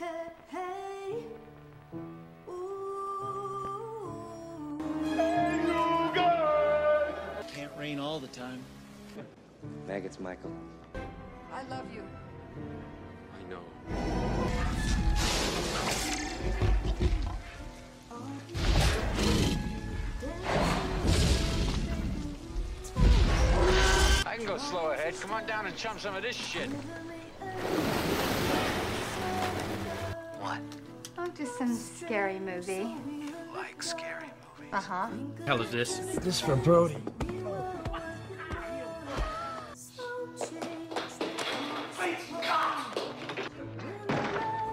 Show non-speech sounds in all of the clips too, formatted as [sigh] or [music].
Can't rain all the time. Maggots, Michael. I love you. I know. I can go slow ahead. Come on down and chum some of this shit. Just some scary movie. Like scary movies. Uh huh. hell is this? This is for Brody.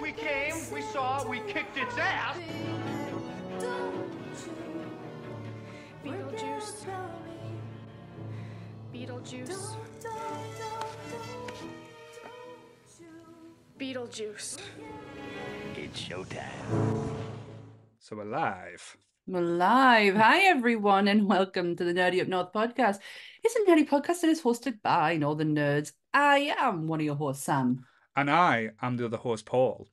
We came, we saw, we kicked its ass. Beetlejuice. Beetlejuice. Beetlejuice. It's showtime. So we're live. We're live. Hi, everyone, and welcome to the Nerdy Up North podcast. It's a nerdy podcast that is hosted by Northern Nerds. I am one of your hosts, Sam, And I am the other host, Paul.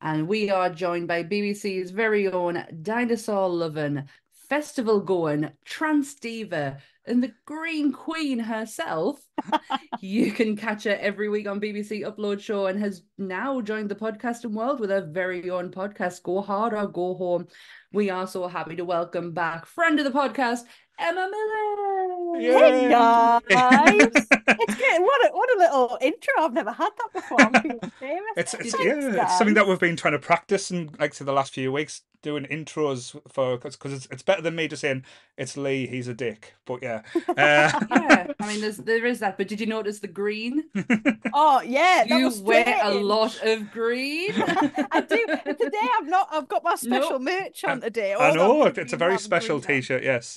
and we are joined by BBC's very own dinosaur loving, festival going, trans diva, and the Green Queen herself. [laughs] you can catch her every week on BBC Upload Show and has now joined the podcasting world with her very own podcast, Go Hard or Go Home. We are so happy to welcome back friend of the podcast, Emma Millen. Yay. Hey guys, it's good. What a what a little intro! I've never had that before. I'm feeling [laughs] famous. It's, it's yeah, it's something that we've been trying to practice and like to the last few weeks, doing intros for because it's, it's better than me just saying it's Lee, he's a dick. But yeah, [laughs] uh, yeah, I mean, there's [laughs] there is that, but did you notice the green? [laughs] Oh yeah, that you was wear a lot of green. I do. Today I've not. I've got my special Nope. merch on today. I know it's a very special. T-shirt. Yes,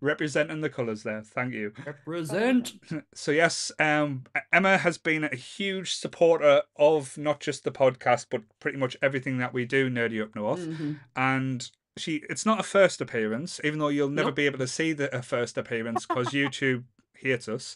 representing the colours there. Thank you. Represent. So yes, um, Emma has been a huge supporter of not just the podcast, but pretty much everything that we do, Nerdy Up North. Mhm. And she, it's not a first appearance, even though you'll never Nope. be able to see the a first appearance because [laughs] YouTube hates us.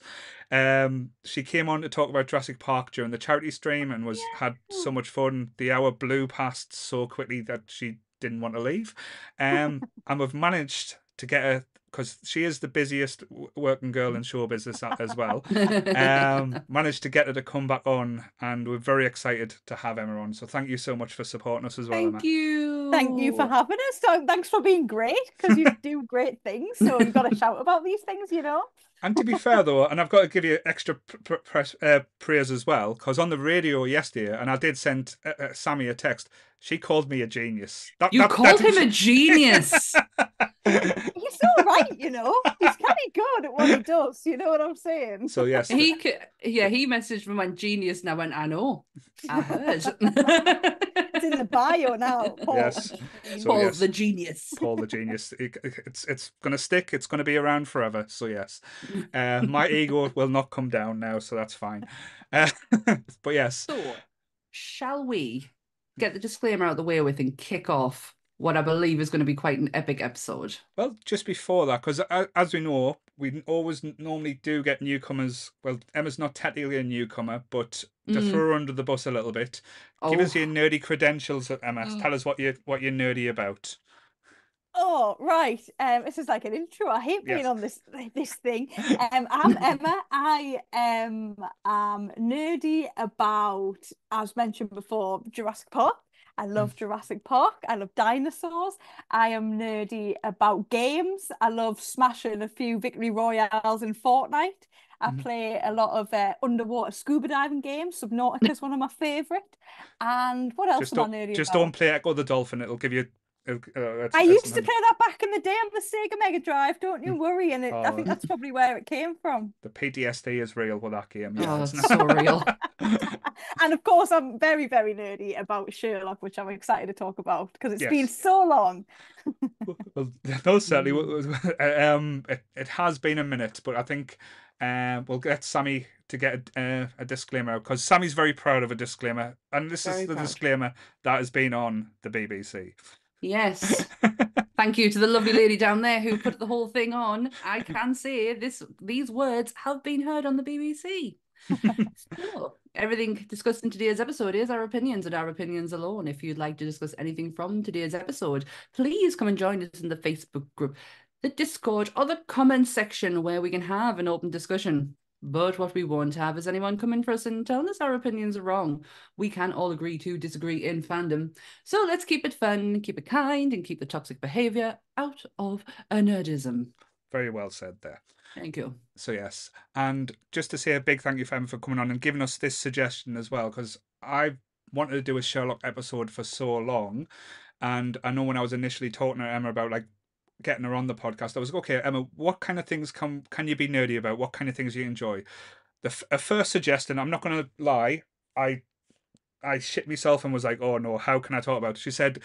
Um, she came on to talk about Jurassic Park during the charity stream and was had so much fun. The hour blew past so quickly that she didn't want to leave. Um, [laughs] and we've managed to get her because she is the busiest working girl in show business as well [laughs] um, managed to get her to come back on, and we're very excited to have Emma on. So thank you so much for supporting us as well, Emma. Thank you. Thank you for having us. So thanks for being great because you do [laughs] great things. So you've got to shout about these things, you know. And to be fair though, and I've got to give you extra pr- pr- uh, praise as well, because on the radio yesterday, and I did send uh, uh, Sammy a text. She called me a genius. That, You that- called that- him a genius. [laughs] He's all right, you know. He's kind of good at what he does. You know what I'm saying? So yes, he, could. yeah, he messaged me went genius, and I went, I know, I heard. [laughs] It's in the bio now. Paul. yes. So Paul yes, the genius. Paul the genius. It- it's it's gonna stick. It's gonna be around forever. So yes, [laughs] uh, my ego will not come down now. So that's fine. Uh, [laughs] but yes, So, shall we get the disclaimer out of the way with and kick off what I believe is going to be quite an epic episode? Well, just before that, because as we know, we always normally do get newcomers. Well, Emma's not technically a newcomer, but to Mm. throw her under the bus a little bit, give us Oh. your nerdy credentials, Emma. Mm. Tell us what you what you're nerdy about. Oh, right. Um, this is like an intro. I hate being Yes. on this [laughs] this thing. [laughs] Um, I'm Emma. I um am nerdy about, as mentioned before, Jurassic Park. I Mm. love Jurassic Park. I love dinosaurs. I am nerdy about games. I love smashing a few victory royales in Fortnite. I Mhm. play a lot of uh, underwater scuba diving games. Subnautica is one of my favorite. And what else Just am I nerdy just about? don't play Ecco the Dolphin. It'll give you. Uh, uh, I used to play that back in the day on the Sega Mega Drive. Don't you worry, and it, I think Oh. that's probably where it came from. The PTSD is real with that game. Yeah, Oh, it's that's so real. [laughs] [laughs] And of course, I'm very, very nerdy about Sherlock, which I'm excited to talk about because it's been so long. [laughs] well, no, certainly. w- w- Um, it, it has been a minute, but I think uh, we'll get Sammy to get a, uh, a disclaimer because Sammy's very proud of a disclaimer, and this Very is the proud. disclaimer that has been on the BBC. Yes. [laughs] Thank you to the lovely lady down there who put the whole thing on. I can say this these words have been heard on the BBC. so, everything discussed in today's episode is our opinions and our opinions alone. If you'd like to discuss anything from today's episode, please come and join us in the Facebook group. the Discord or the comment section where we can have an open discussion. But what we won't have is anyone coming for us and telling us our opinions are wrong. We can all agree to disagree in fandom. So let's keep it fun, keep it kind, and keep the toxic behavior out of a nerdism. Very well said there. Thank you. So yes, and just to say a big thank you Emma for coming on and giving us this suggestion as well, because I wanted to do a Sherlock episode for so long, and I know when I was initially talking to Emma about like getting her on the podcast, I was like, okay, Emma, what kind of things can can you be nerdy about? What kind of things do you enjoy? The f- first suggestion, I'm not going to lie, I I shit myself and was like, oh no, how can I talk about? It? She said,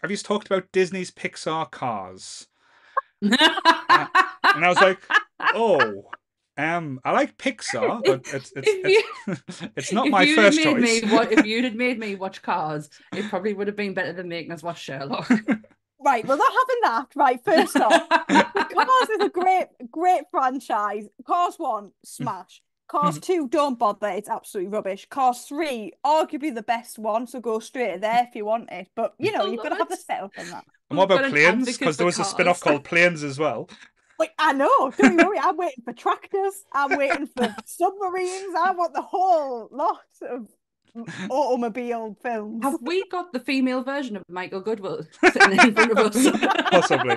have you talked about Disney's Pixar cars? And I was like, oh. Um, I like Pixar, [laughs] but it's it's it's, [laughs] it's not my first choice. Me, what, if [laughs] you'd have made me watch Cars, it probably would have been better than making us watch Sherlock. Right, well, not having that. Right, first off, [laughs] Cars is a great, great franchise. Cars one, smash. Cars mm-hmm. two, don't bother. It's absolutely rubbish. Cars three, arguably the best one, so go straight there if you want it. But you know, you've got to have the setup on that. And what about planes? Because there for was a spin off called Planes as well. Wait, I know. Don't worry. I'm waiting for tractors. I'm waiting for submarines. I want the whole lot of Mm, [laughs] automobile films. Have we got the female version of Michael Goodwill [laughs] sitting in front of us? Possibly.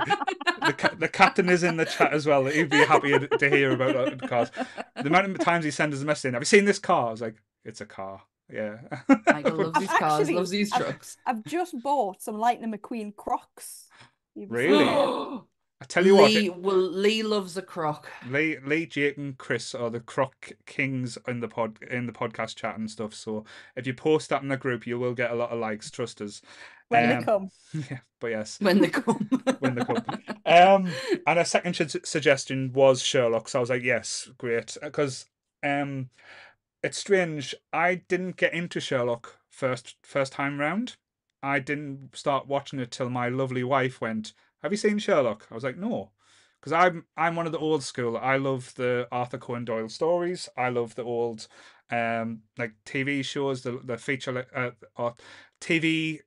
The, ca- the captain is in the chat as well. He'd be happy to to hear about cars. The amount of times he sends us a message in, have you seen this car? I was like, it's a car. Yeah. Michael loves these cars, Actually, loves these I've- trucks. I've just bought some Lightning McQueen Crocs. You've Really? [gasps] [gasps] [gasps] seen it? I tell you what, Lee, it- well, Lee loves a croc. Lee, Lee, Jake, and Chris are the croc kings in the pod in the podcast chat and stuff. So if you post that in the group, you will get a lot of likes. Trust us. When Um, they come. [laughs] Yeah, but yes, When they come. [laughs] when they come. Um, and a second su- suggestion was Sherlock. So I was like, yes, great, because um, it's strange. I didn't get into Sherlock first first time round. I didn't start watching it till my lovely wife went. Have you seen Sherlock? I was like, no, because I'm I'm one of the old school. I love the Arthur Conan Doyle stories. I love the old um like TV shows, the the feature uh, or TV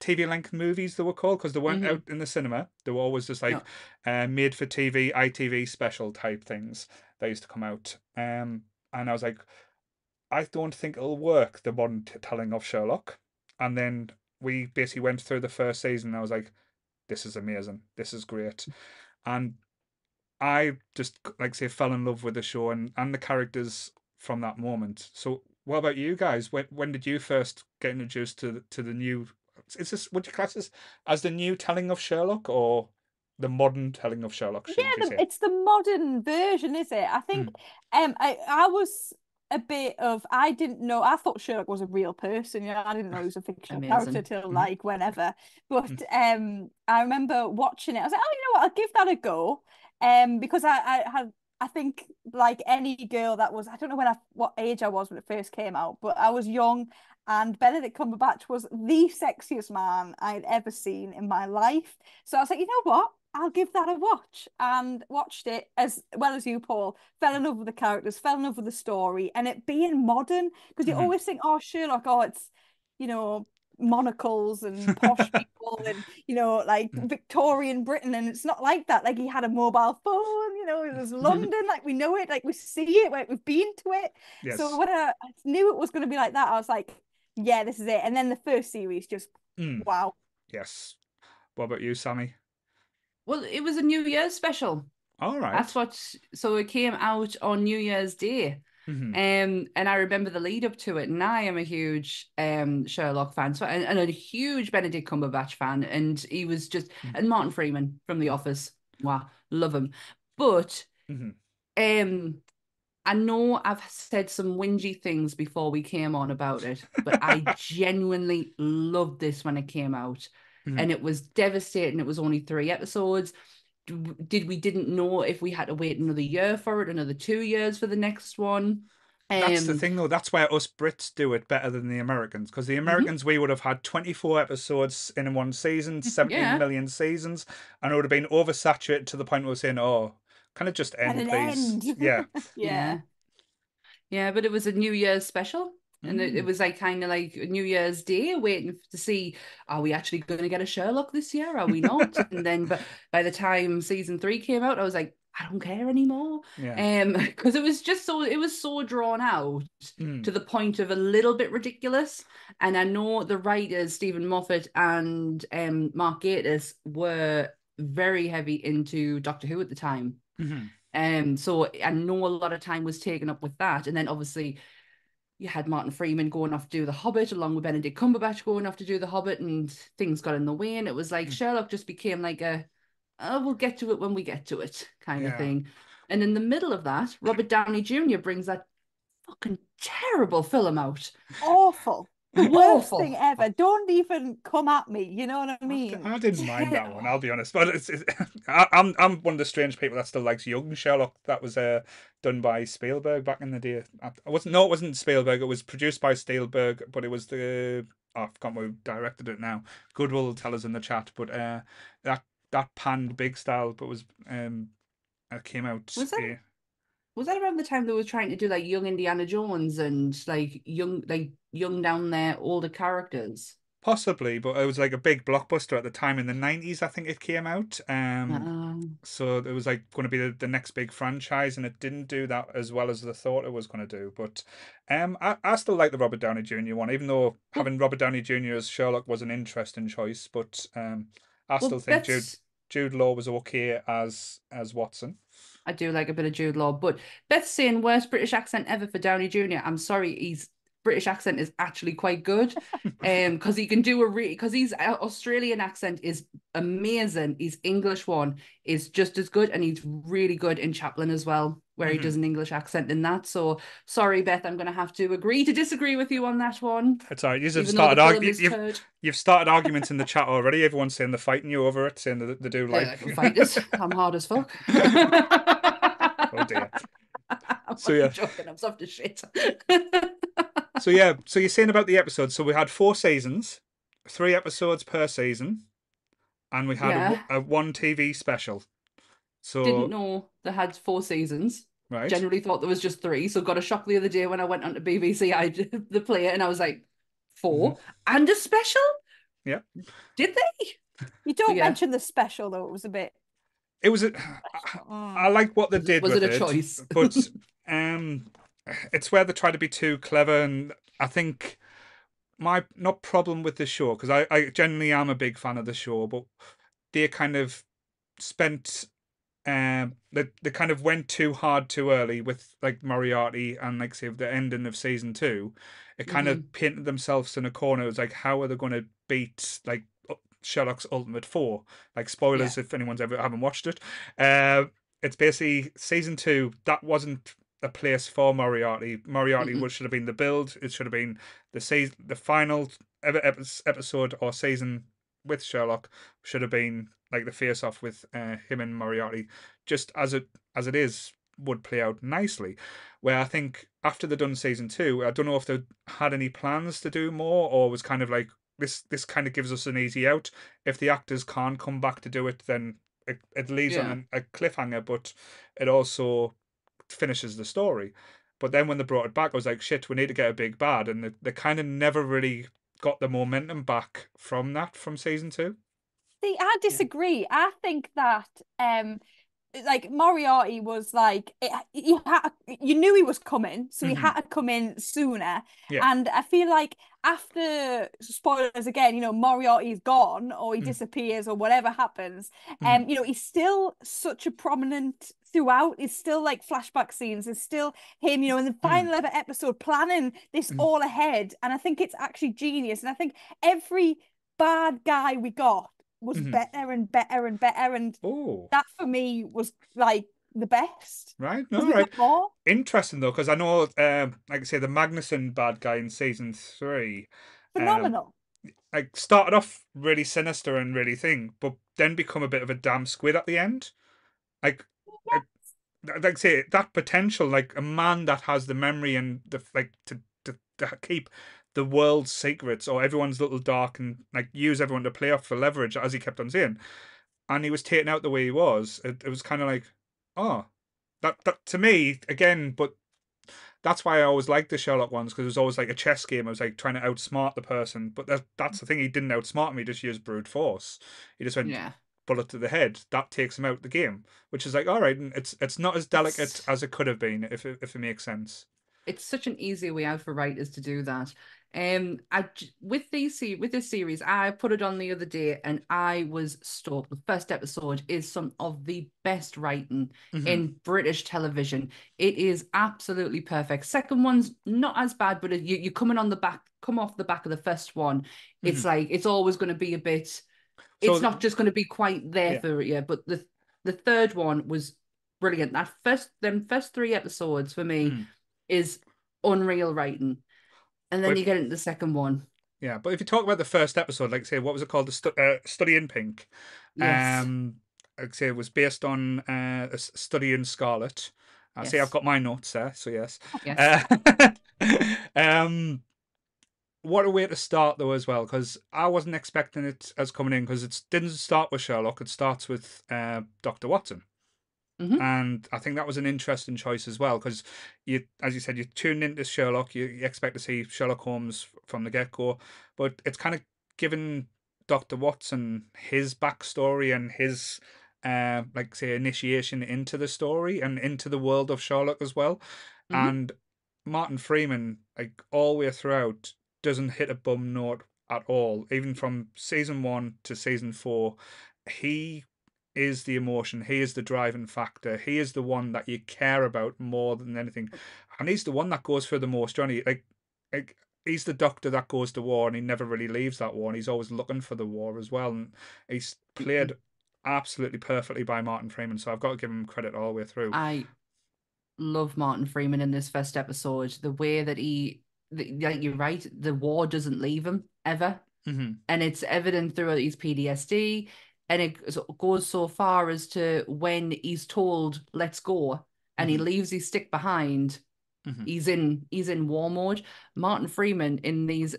TV length movies they were called because they weren't Mhm. out in the cinema. They were always just like uh, made for TV, ITV special type things that used to come out. Um, and I was like, I don't think it'll work the modern t- telling of Sherlock. And then we basically went through the first season. And I was like, this is amazing. This is great. And I just like say fell in love with the show and, and the characters from that moment. So what about you guys? When when did you first get introduced to the, to the new? Is this would you class this as the new telling of Sherlock or the modern telling of Sherlock? Yeah, the, it's the modern version, is it? I think um I, I was a bit of I didn't know I thought Sherlock was a real person, you know, I didn't know he was a fictional character till Mhm. like whenever. But um I remember watching it, I was like, oh you know what, I'll give that a go. Um because I, I had I think like any girl that was I don't know when I what age I was when it first came out, but I was young and Benedict Cumberbatch was the sexiest man I'd ever seen in my life. So I was like, you know what? I'll give that a watch and watched it as well as you, Paul. Fell in love with the characters, fell in love with the story, and it being modern because you Mhm. always think, oh, Sherlock, oh, it's you know monocles and posh [laughs] people and you know like Mm. Victorian Britain, and it's not like that. Like he had a mobile phone, you know, it was London, like we know it, like we see it, like we've been to it. yes. So when I, I knew it was going to be like that, I was like, yeah, this is it. And then the first series just Mm, wow. yes. What about you, Sammy? Well, it was a New Year's special. All right. That's what. So it came out on New Year's Day. Mhm. Um, and I remember the lead up to it, and I am a huge um Sherlock fan, so and, and a huge Benedict Cumberbatch fan, and he was just Mhm. and Martin Freeman from The Office. Wow, love him. But Mhm. um, I know I've said some whingy things before we came on about it, but I [laughs] genuinely loved this when it came out, Mhm. and it was devastating. It was only three episodes. Did we didn't know if we had to wait another year for it, another two years for the next one? That's the Um, thing, though. That's why us Brits do it better than the Americans. Because the Americans, we would have had 24 episodes in one season, seventeen million Yeah. seasons, and it would have been oversaturated to the point where we're saying, oh, can it just end, please? end? [laughs] Yeah. Yeah. Yeah, but it was a New Year's special. And it, it Mm. was like kind of like New Year's Day, waiting to see are we actually going to get a Sherlock this year? Are we not? [laughs] and then, but by the time season three came out, I was like, I don't care anymore. Yeah. Um, [laughs] because it was just so it was so drawn out Mm. to the point of a little bit ridiculous. And I know the writers Steven Moffat and um Mark Gatiss were very heavy into Doctor Who at the time. Mhm. Um, so I know a lot of time was taken up with that, and then obviously you had Martin Freeman going off to do The Hobbit, along with Benedict Cumberbatch going off to do The Hobbit, and things got in the way, and it was like Mm. Sherlock just became like a, oh, we'll get to it when we get to it kind Yeah. of thing. And in the middle of that, Robert Downey Jr. brings that fucking terrible film out. Awful. The [laughs] worst Awful. thing ever. Don't even come at me. You know what I mean? I didn't [laughs] mind that one. I'll be honest, but it's, it's [laughs] I, I'm I'm one of the strange people that still likes young Sherlock. That was uh, done by Spielberg back in the day. I I wasn't no, it wasn't Spielberg. It was produced by Spielberg, but it was the oh, I forgot who directed it now. Goodwill will tell us in the chat, but uh, that that panned big style, but was um, it came out. Was that- eh, Was that around the time they were trying to do like young Indiana Jones and like young like young down there older characters? Possibly, but it was like a big blockbuster at the time in the nineties. I think it came out. Um, Um, so it was like going to be the, the next big franchise, and it didn't do that as well as they thought it was going to do. But um, I, I still like the Robert Downey Jr. one, even though [laughs] having Robert Downey Jr. as Sherlock was an interesting choice. But um, I well, still think Jude Jude Law was okay as as Watson. I do like a bit of Jude Law, but Beth's saying worst British accent ever for Downey Jr. I'm sorry, he's British accent is actually quite good, [laughs] um, because he can do a re because his uh, Australian accent is amazing. His English one is just as good, and he's really good in Chaplin as well, where he Mhm. does an English accent in that. So sorry, Beth, I'm gonna have to agree to disagree with you on that one. It's alright. You've started the arguing. You've, you've started arguments in the chat already. Everyone's saying they're fighting you over it, saying that they do like. I can fight this. I'm hard as fuck. [laughs] oh dear. [laughs] I'm So, yeah. joking. I'm soft as shit. So yeah, so you're saying about the episodes. So we had four seasons, three episodes per season, and we had Yeah. a, a one TV special. So Didn't know they had four seasons. right, Generally thought there was just three. So got a shock the other day when I went onto BBC I [laughs] did the player and I was like, 4 and a special. Mm-hmm. Yeah. Did they? You don't yeah. mention the special though. It was a bit. it was. A, Mm. Like what they did Was with it a choice? but [laughs] um, it's where they try to be too clever, and I think my not problem with the show because I I genuinely am a big fan of the show, but they kind of spent um they, they kind of went too hard too early with like Moriarty and like say the ending of season two. It kind of painted themselves in a corner. It was like, how are they going to beat like Sherlock's Ultimate Four? Like spoilers if anyone's ever haven't watched it. Uh, it's basically season two. That wasn't a place for Moriarty. Moriarty would should have been the build. It should have been the season, the final ever episode or season with Sherlock should have been like the face off with uh, him and Moriarty, just as it as it is would play out nicely. Where I think after they done season two, I don't know if they had any plans to do more or was kind of like this. This kind of gives us an easy out. If the actors can't come back to do it, then it, it leaves Yeah. on a cliffhanger, but it also finishes the story. But then when they brought it back, I was like, shit, we need to get a big bad, and they, they kind of never really got the momentum back from that from season two. See, I disagree. I think that um like Moriarty was like it, you had you knew he was coming, so he Mhm. had to come in sooner. Yeah. And I feel like after spoilers again, you know, Moriarty's gone or he Mm. disappears or whatever happens. Mhm. Um, you know, he's still such a prominent throughout. is still like flashback scenes. is still him, you know, in the final ever episode planning this Mm. all ahead. And I think it's actually genius. And I think every bad guy we got was Mhm. better and better and better. And Oh, that for me was like the best. right, no, right. Interesting though, because I know, um, like I say, the Magnussen bad guy in season three, um, Phenomenal. like started off really sinister and really thing, but then become a bit of a damn squid at the end. Like, like, like I say, that potential, like a man that has the memory and the like to to, to keep the world's secrets or everyone's little dark and like use everyone to play off for leverage, as he kept on saying, and he was taken out the way he was. It, it was kind of like, oh, that that to me again, but that's why I always liked the Sherlock ones because it was always like a chess game. I was like trying to outsmart the person, but that, that's the thing. He didn't outsmart me. He just used brute force. He just went Yeah. Bullet to the head. That takes him out the game, which is like all right. and It's it's not as delicate It's- as it could have been if it, if it makes sense. it's such an easy way out for writers to do that. Um, I with these se- with this series, I put it on the other day, and I was stoked. The first episode is some of the best writing Mhm. in British television. It is absolutely perfect. Second one's not as bad, but you you coming on the back, come off the back of the first one. It's like it's always going to be a bit. So it's not just going to be quite there Yeah. for you, but the the third one was brilliant. That first them first three episodes for me Mhm. is unreal writing. And then But- you get into the second one. Yeah, but if you talk about the first episode, like say, what was it called? The stu- uh, Study in Pink. Yes. Um, like say it was based on uh, a study in Scarlet. I see, I've got my notes there, so yes. Yes. Uh, [laughs] um, what a way to start though, as well, because I wasn't expecting it as coming in because it didn't start with Sherlock. It starts with uh, Doctor Watson. Mhm. And I think that was an interesting choice as well because you, as you said, you tune into Sherlock. You, you expect to see Sherlock Holmes from the get go, but it's kind of given Doctor Watson his backstory and his, uh, like say, initiation into the story and into the world of Sherlock as well. Mhm. And Martin Freeman, like all the way throughout, doesn't hit a bum note at all. Even from season one to season four, he is the emotion. He is the driving factor. He is the one that you care about more than anything, and he's the one that goes for the most. Johnny, like, like he's the doctor that goes to war, and he never really leaves that war, and he's always looking for the war as well. And he's played absolutely perfectly by Martin Freeman. So I've got to give him credit all the way through. I love Martin Freeman in this first episode. The way that he, like you're right, the war doesn't leave him ever. hmm And it's evident throughout his PTSD. And it goes so far as to when he's told, let's go, and he Mhm. leaves his stick behind, Mhm. he's in he's in war mode. Martin Freeman in these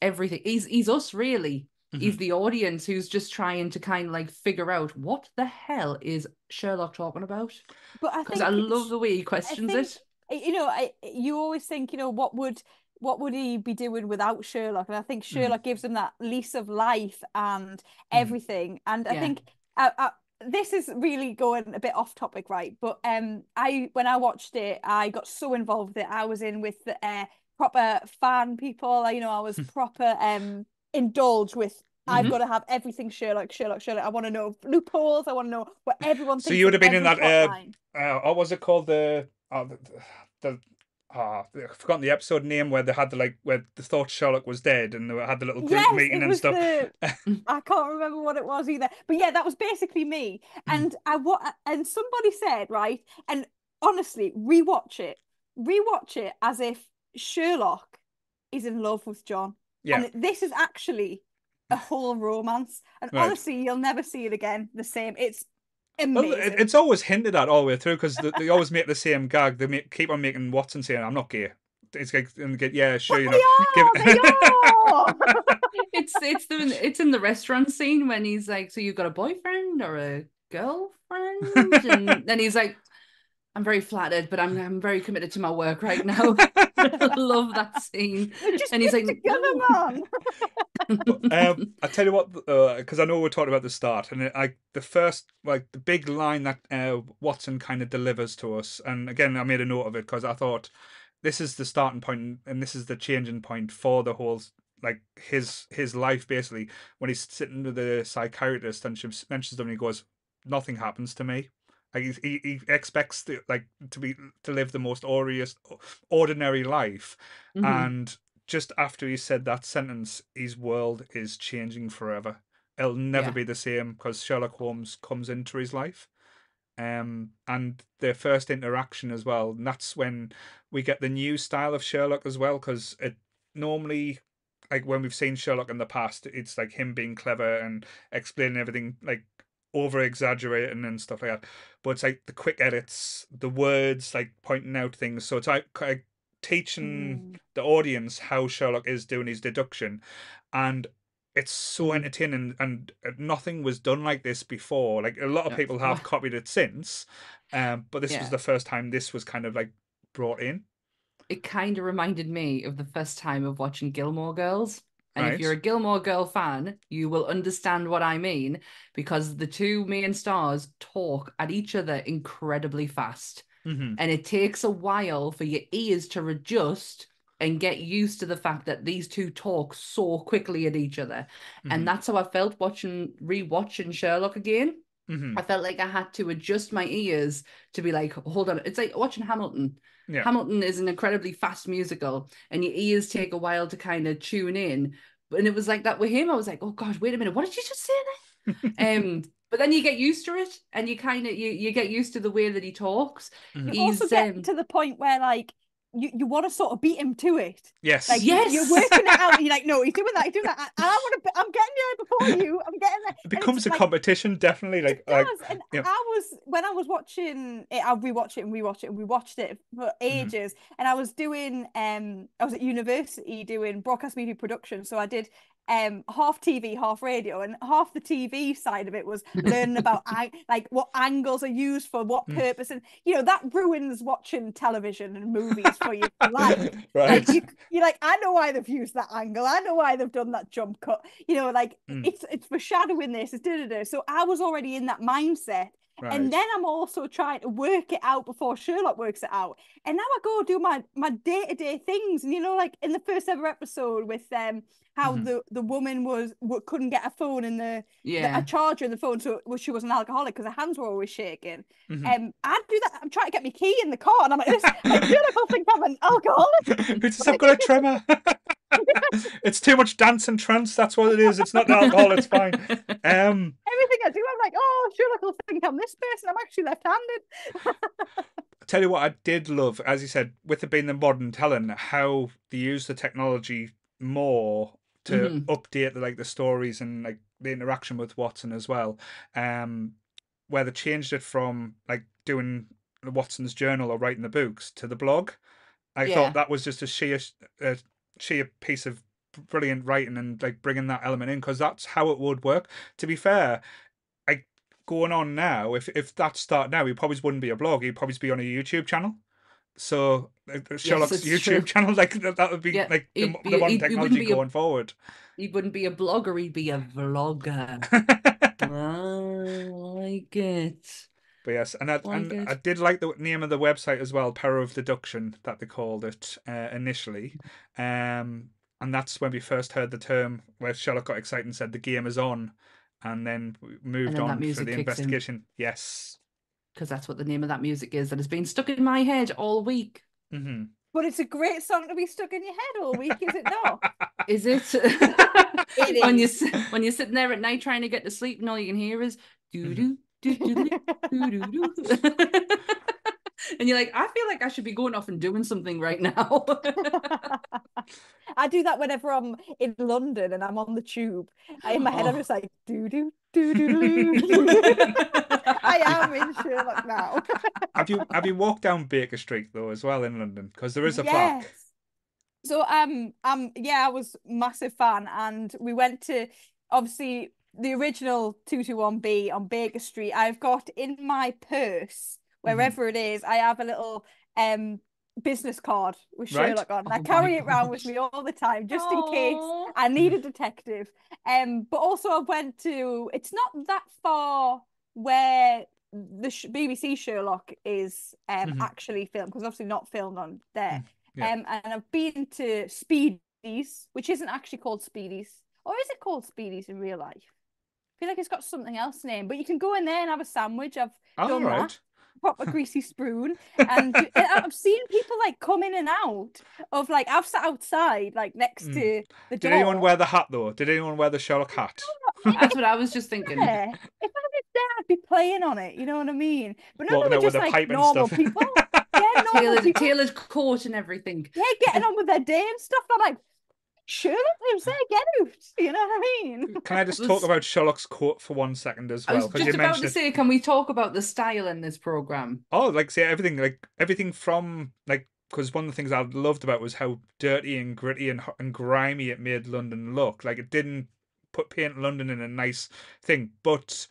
everything. He's he's us really. He's the audience who's just trying to kind of like figure out what the hell is Sherlock talking about? But I Because think I love the way he questions think- it. you know, I, you always think, you know, what would what would he be doing without Sherlock? And I think Mm. Sherlock gives him that lease of life and everything. And I Yeah. think uh, uh, this is really going a bit off topic, right? But um, I when I watched it, I got so involved with it. I was in with the uh, proper fan people. You know, I was proper um indulged with. I've Mhm. got to have everything Sherlock, Sherlock, Sherlock. I want to know loopholes. I want to know what everyone So you would have been in that, uh, uh, what was it called? The uh, the, the ah, I've forgotten the episode name where they had the like where they thought Sherlock was dead and they had the little group Yes, meeting and stuff. the. [laughs] I can't remember what it was either, but yeah, that was basically me. Mm. And I what and somebody said right, and honestly, rewatch it, rewatch it as if Sherlock is in love with John, Yeah. and this is actually a whole romance. And Right. honestly, you'll never see it again the same. It's amazing. it's always hinted at all the way through because they, they always make the same gag. They make, keep on making Watson saying, "I'm not gay." It's like, and get, yeah, sure, you They know. are, they are. [laughs] it's it's the it's in the restaurant scene when he's like, "So you've got a boyfriend or a girlfriend?" and then he's like, "I'm very flattered, but I'm I'm very committed to my work right now." [laughs] [laughs] I love that scene. [laughs] Just And he's like, together, man. [laughs] um, I tell you what, because I know we're talking about the start, and it, I the first like the big line that uh, Watson kind of delivers to us, and again I made a note of it because I thought this is the starting point and this is the changing point for the whole like his his life basically when he's sitting with the psychiatrist and she mentions them and he goes nothing happens to me like he, he, expects to like to be to live the most orious, ordinary life Mhm. and just after he said that sentence his world is changing forever it'll never Yeah. be the same because sherlock holmes comes into his life um and their first interaction as well and that's when we get the new style of sherlock as well because it normally like when we've seen sherlock in the past it's like him being clever and explaining everything like over exaggerating and stuff like that. But it's like the quick edits the words like pointing out things. So it's like, like teaching Mm. the audience how sherlock is doing his deduction. And it's so entertaining and uh, nothing was done like this before. Like a lot of people have [laughs] copied it since um but this Yeah. was the first time this was kind of like brought in. It kind of reminded me of the first time of watching Gilmore Girls. And Right. if you're a Gilmore Girl fan, you will understand what I mean because the two main stars talk at each other incredibly fast. hmm And it takes a while for your ears to adjust and get used to the fact that these two talk so quickly at each other. Mhm. And that's how I felt watching rewatching Sherlock again. Hmm I felt like I had to adjust my ears to be like, hold on. It's like watching Hamilton. Yeah. Hamilton is an incredibly fast musical, and your ears take a while to kind of tune in. And it was like that with him. I was like, oh God, wait a minute, what did you just say there? [laughs] um, but then you get used to it, and you kind of you you get used to the way that he talks. Mhm. You also get um, to the point where like you, you want to sort of beat him to it. Yes. Like Yes. you're working it out. And [laughs] you're like, no, he's doing that. He's doing that. And I want to. I'm getting there before you. I'm getting there. It becomes a like- competition, definitely. Like, It like. And yeah. I was when I was watching it, I rewatch it and rewatch it and we watched it for Mm-hmm. ages. And I was doing um I was at university doing broadcast media production. So I did um half TV, half radio, and half the TV side of it was [laughs] learning about like what angles are used for what Mm. purpose. And you know, that ruins watching television and movies for you for [laughs] life. right. Like you, you're like, I know why they've used that angle. I know why they've done that jump cut. You know, like Mm. it's it's foreshadowing this. It's da da da. So I was already in that mindset, right. and then I'm also trying to work it out before Sherlock works it out. And now I go do my my day to day things, and you know, like in the first ever episode with um how Mhm. the the woman was couldn't get a phone in the, the- Yeah. a charger in the phone, so well, she was an alcoholic because her hands were always shaking. Mhm. Um, I do that. I'm trying to get my key in the car, and I'm like, this, I feel like I'll think I'm an [laughs] alcoholic. it's just, I've got a tremor. [laughs] [laughs] it's too much dance and trance. That's what it is. It's not the alcohol. It's fine. [laughs] Um, Everything I do, I'm like, oh, Sherlock will think I'm this person. I'm actually left-handed. [laughs] tell you what, I did love, as you said, with it being the modern telling, how they use the technology more to Mhm. update the, like the stories and like the interaction with Watson as well. Um, where they changed it from like doing Watson's journal or writing the books to the blog. I Yeah. thought that was just a sheer, a sheer piece of brilliant writing and like bringing that element in because that's how it would work. To be fair, like going on now, if if that start now, he probably wouldn't be a blog. He'd probably be on a YouTube channel. So like, Sherlock's it's YouTube [laughs] true. channel, like that, would be Yeah, like the, be- the modern he- he wouldn't technology be a- going forward. He wouldn't be a blogger, he'd be a vlogger. [laughs] I like it. But yes, and I, Like and it. I did like the name of the website as well, Power of Deduction, that they called it uh, initially. Um, and that's when we first heard the term where Sherlock got excited and said the game is on, and then we moved then on for the kicks in. investigation. Yes. Because that's what the name of that music is that has been stuck in my head all week. hmm But it's a great song to be stuck in your head all week, is it not? [laughs] Is it? It [laughs] when you when you're sitting there at night trying to get to sleep and all you can hear is doo doo [laughs] And you're like, I feel like I should be going off and doing something right now. [laughs] I do that whenever I'm in London and I'm on the tube. In my head, I'm just like doo doo doo doo doo. [laughs] I am in Sherlock now. Have you have you walked down Baker Street though as well in London? Because there is a plaque. Yes. So um um yeah, I was massive fan and we went to obviously the original 221B on Baker Street. I've got in my purse, Mm-hmm. wherever it is, I have a little um business card with Right. Sherlock on. I Oh carry it around with me all the time, just in case I need a detective. Um, but also I went to. It's not that far where the sh- BBC Sherlock is um Mhm. actually filmed because obviously not filmed on there. yeah. Um, and I've been to Speedies, which isn't actually called Speedies, or is it called Speedies in real life? I feel like it's got something else name, but you can go in there and have a sandwich. I've All done right. that proper greasy [laughs] spoon and, and I've seen people like come in and out of like I've sat outside like next Mm. to the Did door. anyone wear the hat though? Did anyone wear the Sherlock hat? That's what I was just thinking. Yeah. If I was there, I'd be playing on it. You know what I mean? But none Walking of with just like pipe normal stuff. people. [laughs] Yeah, normal Tailored, people. tailored coat and everything. Yeah, getting on with their day and stuff. I'm like, Sherlock lives there. Get out. You know what I mean? [laughs] Can I just talk about Sherlock's coat for one second as well? I well? was just you about mentioned to say, can we talk about the style in this program? Oh, like say everything, like everything from like because one of the things I loved about was how dirty and gritty and ho- and grimy it made London look. Like it didn't put paint London in a nice thing, but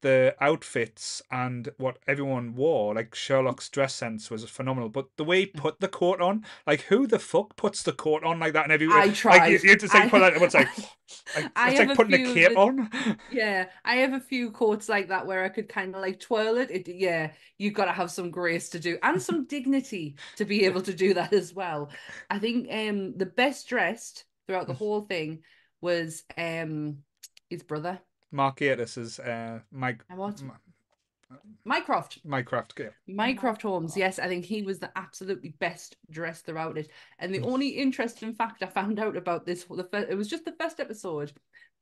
the outfits and what everyone wore, like Sherlock's dress sense was phenomenal. But the way he put the coat on, like who the fuck puts the coat on like that? And everyone, I Like, you, tried. you to say, I- put that. It's like, [laughs] like I it's like putting a cape that- on. Yeah, I have a few coats like that where I could kind of like twirl it. it yeah, you've got to have some grace to do and some [laughs] dignity to be able to do that as well. I think um the best dressed throughout the whole thing was um his brother, Mark Gatiss is uh, Mike. And what? M- Mycroft. Minecraft game. Mycroft Holmes, yes, I think he was the absolutely best dressed throughout it. And the only interesting fact I found out about this, the first, it was just the first episode,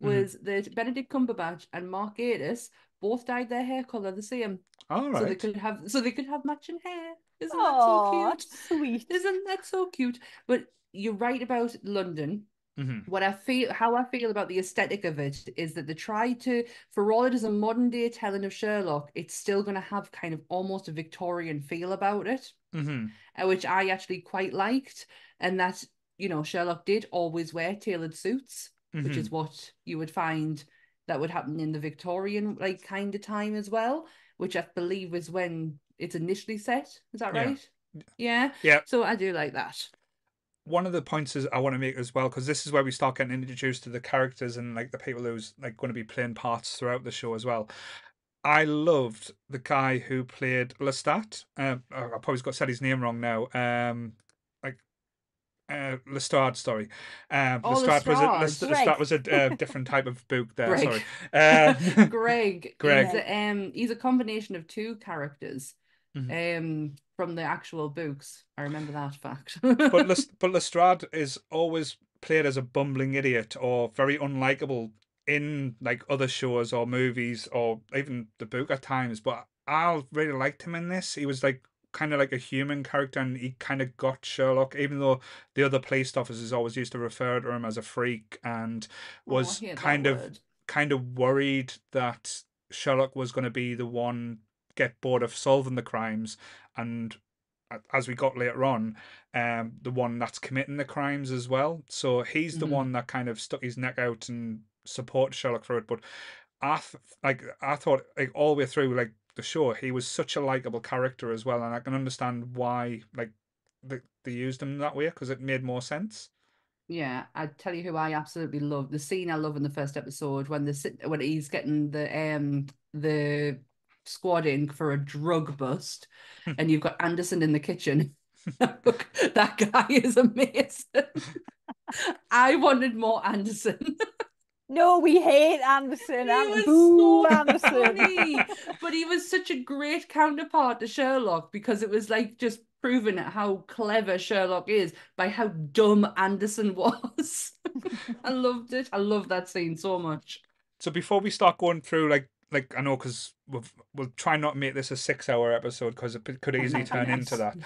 was that Benedict Cumberbatch and Mark Gatiss both dyed their hair color the same, All so they could have so they could have matching hair. Isn't that so Oh, cute? that's sweet. Isn't that so cute? But you're right about London. Hmm What I feel, how I feel about the aesthetic of it is that they try to, for all it is a modern day telling of Sherlock, it's still going to have kind of almost a Victorian feel about it, hmm uh, which I actually quite liked. And that, you know, Sherlock did always wear tailored suits, which Mhm. is what you would find that would happen in the Victorian like kind of time as well, which I believe was when it's initially set. Is that Yeah. right? Yeah. Yeah. So I do like that. One of the points is I want to make as well because this is where we start getting introduced to the characters and like the people who's like going to be playing parts throughout the show as well. I loved the guy who played Lestat. Um, I probably got said his name wrong now. Um, like uh, Lestrade, sorry. Um, Oh, Lestrade was a, Lestrade. Lest- Greg. Was a uh, different type of book there. Greg. Sorry. Um, [laughs] Greg. Greg. He's a, um, he's a combination of two characters Mhm. um, from the actual books. I remember that fact. [laughs] but Les- but Lestrade is always played as a bumbling idiot or very unlikable in like other shows or movies or even the book at times. But I really liked him in this. He was like kind of like a human character, and he kind of got Sherlock, even though the other police officers always used to refer to him as a freak and Oh, was that kind of word. kind of worried that Sherlock was going to be the one get bored of solving the crimes and as we got later on um the one that's committing the crimes as well so he's the Mhm. one that kind of stuck his neck out and supported Sherlock through it but I th- like I thought like all the way through like the show he was such a likable character as well and I can understand why like they, they used him that way because it made more sense Yeah, I tell you who I absolutely love. The scene I love in the first episode when the sit- when he's getting the um the squad in for a drug bust, hmm. and you've got Anderson in the kitchen. [laughs] Look, that guy is amazing. [laughs] I wanted more Anderson. No, we hate Anderson. He was boo so Anderson. funny, but he was such a great counterpart to Sherlock because it was like just proving how clever Sherlock is by how dumb Anderson [laughs] was. I loved it. I love that scene so much. So before we start going through, like, like I know because we'll we'll try not to make this a six-hour episode because it could [laughs] easily turn into that.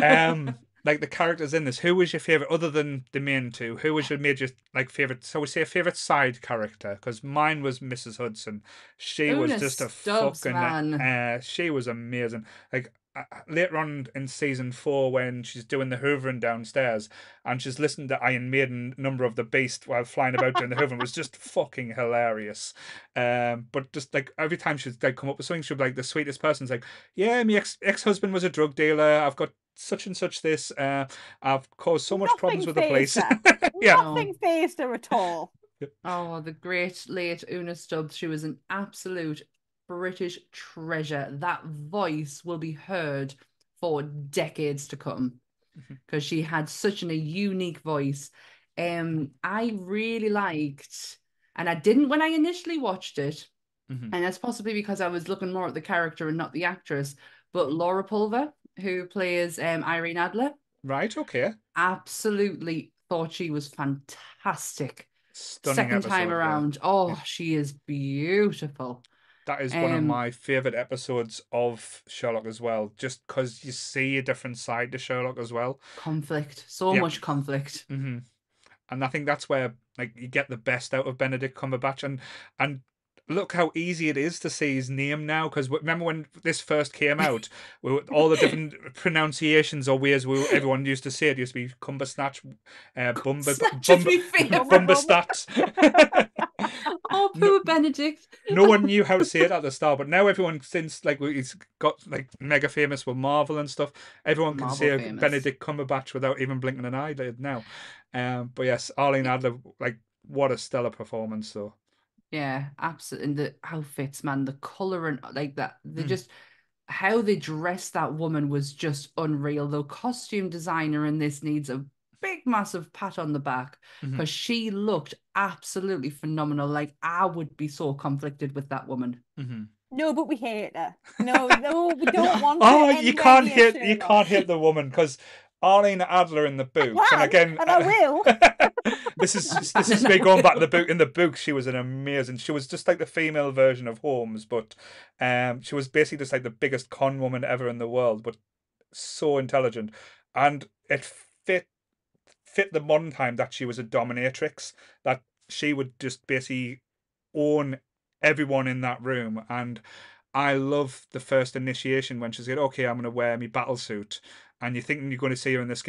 [laughs] Um, like the characters in this, who was your favorite other than the main two? Who was your major like favorite? So we say a favorite side character because mine was Mrs. Hudson. She was just a Stubbs, fucking. man. Uh, she was amazing. Like later on in season four when she's doing the hoovering downstairs and she's listening to Iron Maiden number of the beast while flying about doing the hoovering was just [laughs] fucking hilarious. Um but just like every time she'd like come up with something she'd be like the sweetest person. It's like yeah my ex ex-husband was a drug dealer. I've got such and such this uh I've caused so much problems with the police. [laughs] yeah. Nothing phased her at all. Oh, the great late Una Stubbs. She was an absolute British treasure. That voice will be heard for decades to come because she had such an, a unique voice. Um, I really liked, and I didn't when I initially watched it, Mhm. and that's possibly because I was looking more at the character and not the actress. But Lara Pulver, who plays um, Irene Adler, right okay absolutely thought she was fantastic stunning second time episode, yeah. around. Oh, Yeah. she is beautiful. That is one of Um, my favorite episodes of Sherlock as well, just because you see a different side to Sherlock as well. Conflict, so Yeah. much conflict. hmm And I think that's where like you get the best out of Benedict Cumberbatch, and and look how easy it is to say his name now. Because remember when this first came out, [laughs] we were, all the different pronunciations or ways we, everyone used to say it used to be Cumbersnatch, uh, Bumber, Bumber. Bumberstat. [laughs] [laughs] oh, [laughs] poor Benedict. no one knew how to say it at the start, but now everyone since like he's got like mega famous with Marvel and stuff. Everyone can Marvel say famous. Benedict Cumberbatch without even blinking an eyelid now. Um, but yes, Irene Adler, like what a stellar performance though. Yeah, absolutely. And the outfits, man, the color and like that, they Mm. just how they dressed that woman was just unreal. The costume designer in this needs a big, massive pat on the back because she looked absolutely phenomenal. Like I would be so conflicted with that woman. hmm No, but we hate her. No, [laughs] no, we don't want her. Oh, you can't hit you Sherlock. can't hit the woman because Irene Adler in the boot. and again, and I will. [laughs] this is this is me going back to the boot. In the book, she was an amazing. She was just like the female version of Holmes, but um, she was basically just like the biggest con woman ever in the world, but so intelligent, and it fit the modern time that she was a dominatrix. That she would just basically own everyone in that room, and I love the first initiation when she said, "Okay, I'm going to wear my battle suit." and you're thinking you're going to see her in this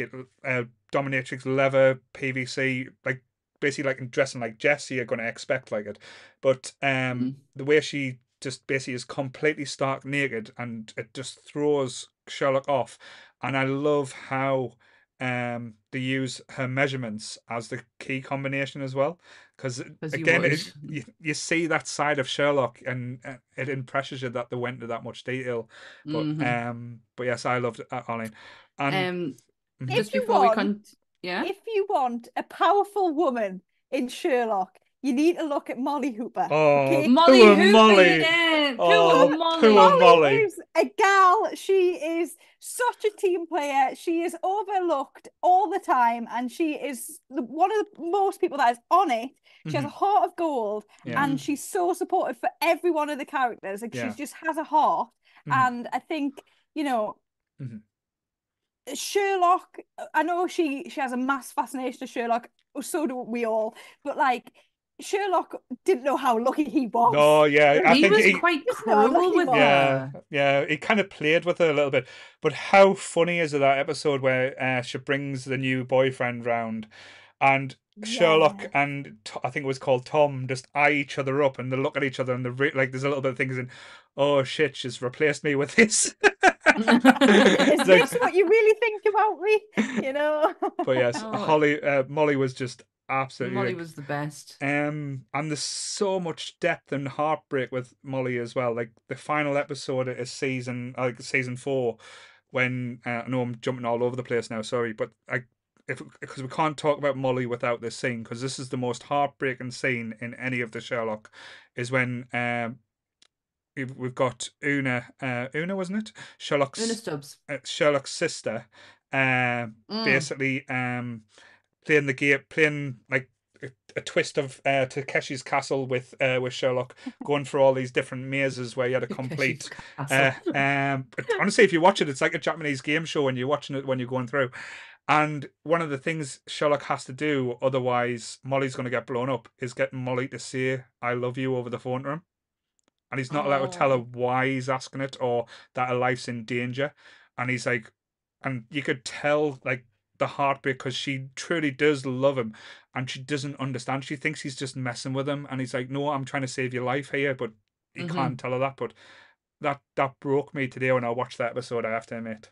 uh, dominatrix leather PVC, like basically like dressing like Jesse, you're going to expect like it, but um, Mhm. the way she just basically is completely stark naked and it just throws Sherlock off, and I love how um they use her measurements as the key combination as well Because again would. it, you, you see that side of Sherlock and uh, it impresses you that they went to that much detail but Mhm. um but yes I loved uh, Irene and Um, Mhm. If just you before we want, con- yeah. if you want a powerful woman in Sherlock, you need to look at Molly Hooper. Oh, okay? Molly Poor Hooper, Molly. yeah, Oh, Molly. poor Molly, Molly. is a gal. She is such a team player. She is overlooked all the time, and she is the, one of the most people that is on it. She has a heart of gold, Mm-hmm. Yeah. and she's so supportive for every one of the characters. Like Yeah. she just has a heart, Mhm. and I think you know. Mhm. Sherlock, I know she she has a mass fascination with Sherlock, so do we all, but like Sherlock didn't know how lucky he was. no yeah I he think was he, quite Just cruel with one. yeah yeah he kind of played with her a little bit but how funny is it that episode where uh, she brings the new boyfriend round and Sherlock Yeah. and I think it was called Tom just eye each other up and they look at each other and they re- like there's a little bit of things in oh shit she's replaced me with this Is [laughs] It's like- this what you really think about me? You know. but yes [laughs] Oh. Holly uh, Molly was just absolutely Molly like, was the best. Um, and there's so much depth and heartbreak with Molly as well. Like the final episode is season, like season four, when uh, I know I'm jumping all over the place now. Sorry, but I, if because we can't talk about Molly without this scene because this is the most heartbreaking scene in any of the Sherlock, is when um. We've, got Una, uh, Una wasn't it? Sherlock's Una Stubbs. uh, Sherlock's sister, um, Mm. basically um, playing the game, playing like a, a twist of uh, Takeshi's Castle with uh, with Sherlock, [laughs] going through all these different mazes where you had to complete. Uh, um, honestly, if you watch it, it's like a Japanese game show when you're watching it when you're going through. And one of the things Sherlock has to do, otherwise Molly's going to get blown up, is getting Molly to say "I love you" over the phone to him, and he's not allowed to tell her Oh. why he's asking it or that her life's in danger. And he's like, and you could tell like the heartbreak because she truly does love him, and she doesn't understand. She thinks he's just messing with him, and he's like, "No, I'm trying to save your life here," but he Mhm. can't tell her that. But that that broke me today when I watched that episode. I have to admit.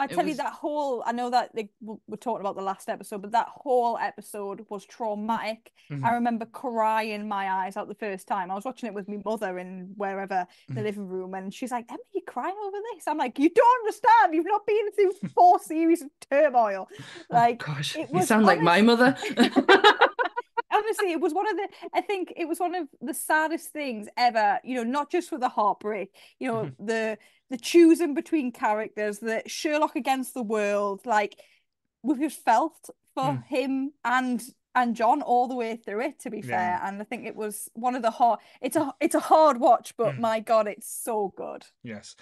I tell you that whole I know that they, we're talking about the last episode, but that whole episode was traumatic. I Mhm. remember crying my eyes out the first time. I was watching it with my mother in wherever the Mhm. living room, and she's like, "Emma, you crying over this?" I'm like, "You don't understand. You've not been through four [laughs] series of turmoil." Like Oh, Gosh, it you was sound like my mother. [laughs] [laughs] honestly, it was one of the. I think it was one of the saddest things ever. You know, not just for the heartbreak. You know, Mm-hmm. the the choosing between characters, the Sherlock against the world. Like we've just felt for Mm. him and and John all the way through it. To be fair, and I think it was one of the hard. It's a it's a hard watch, but Mm. my god, it's so good. Yes.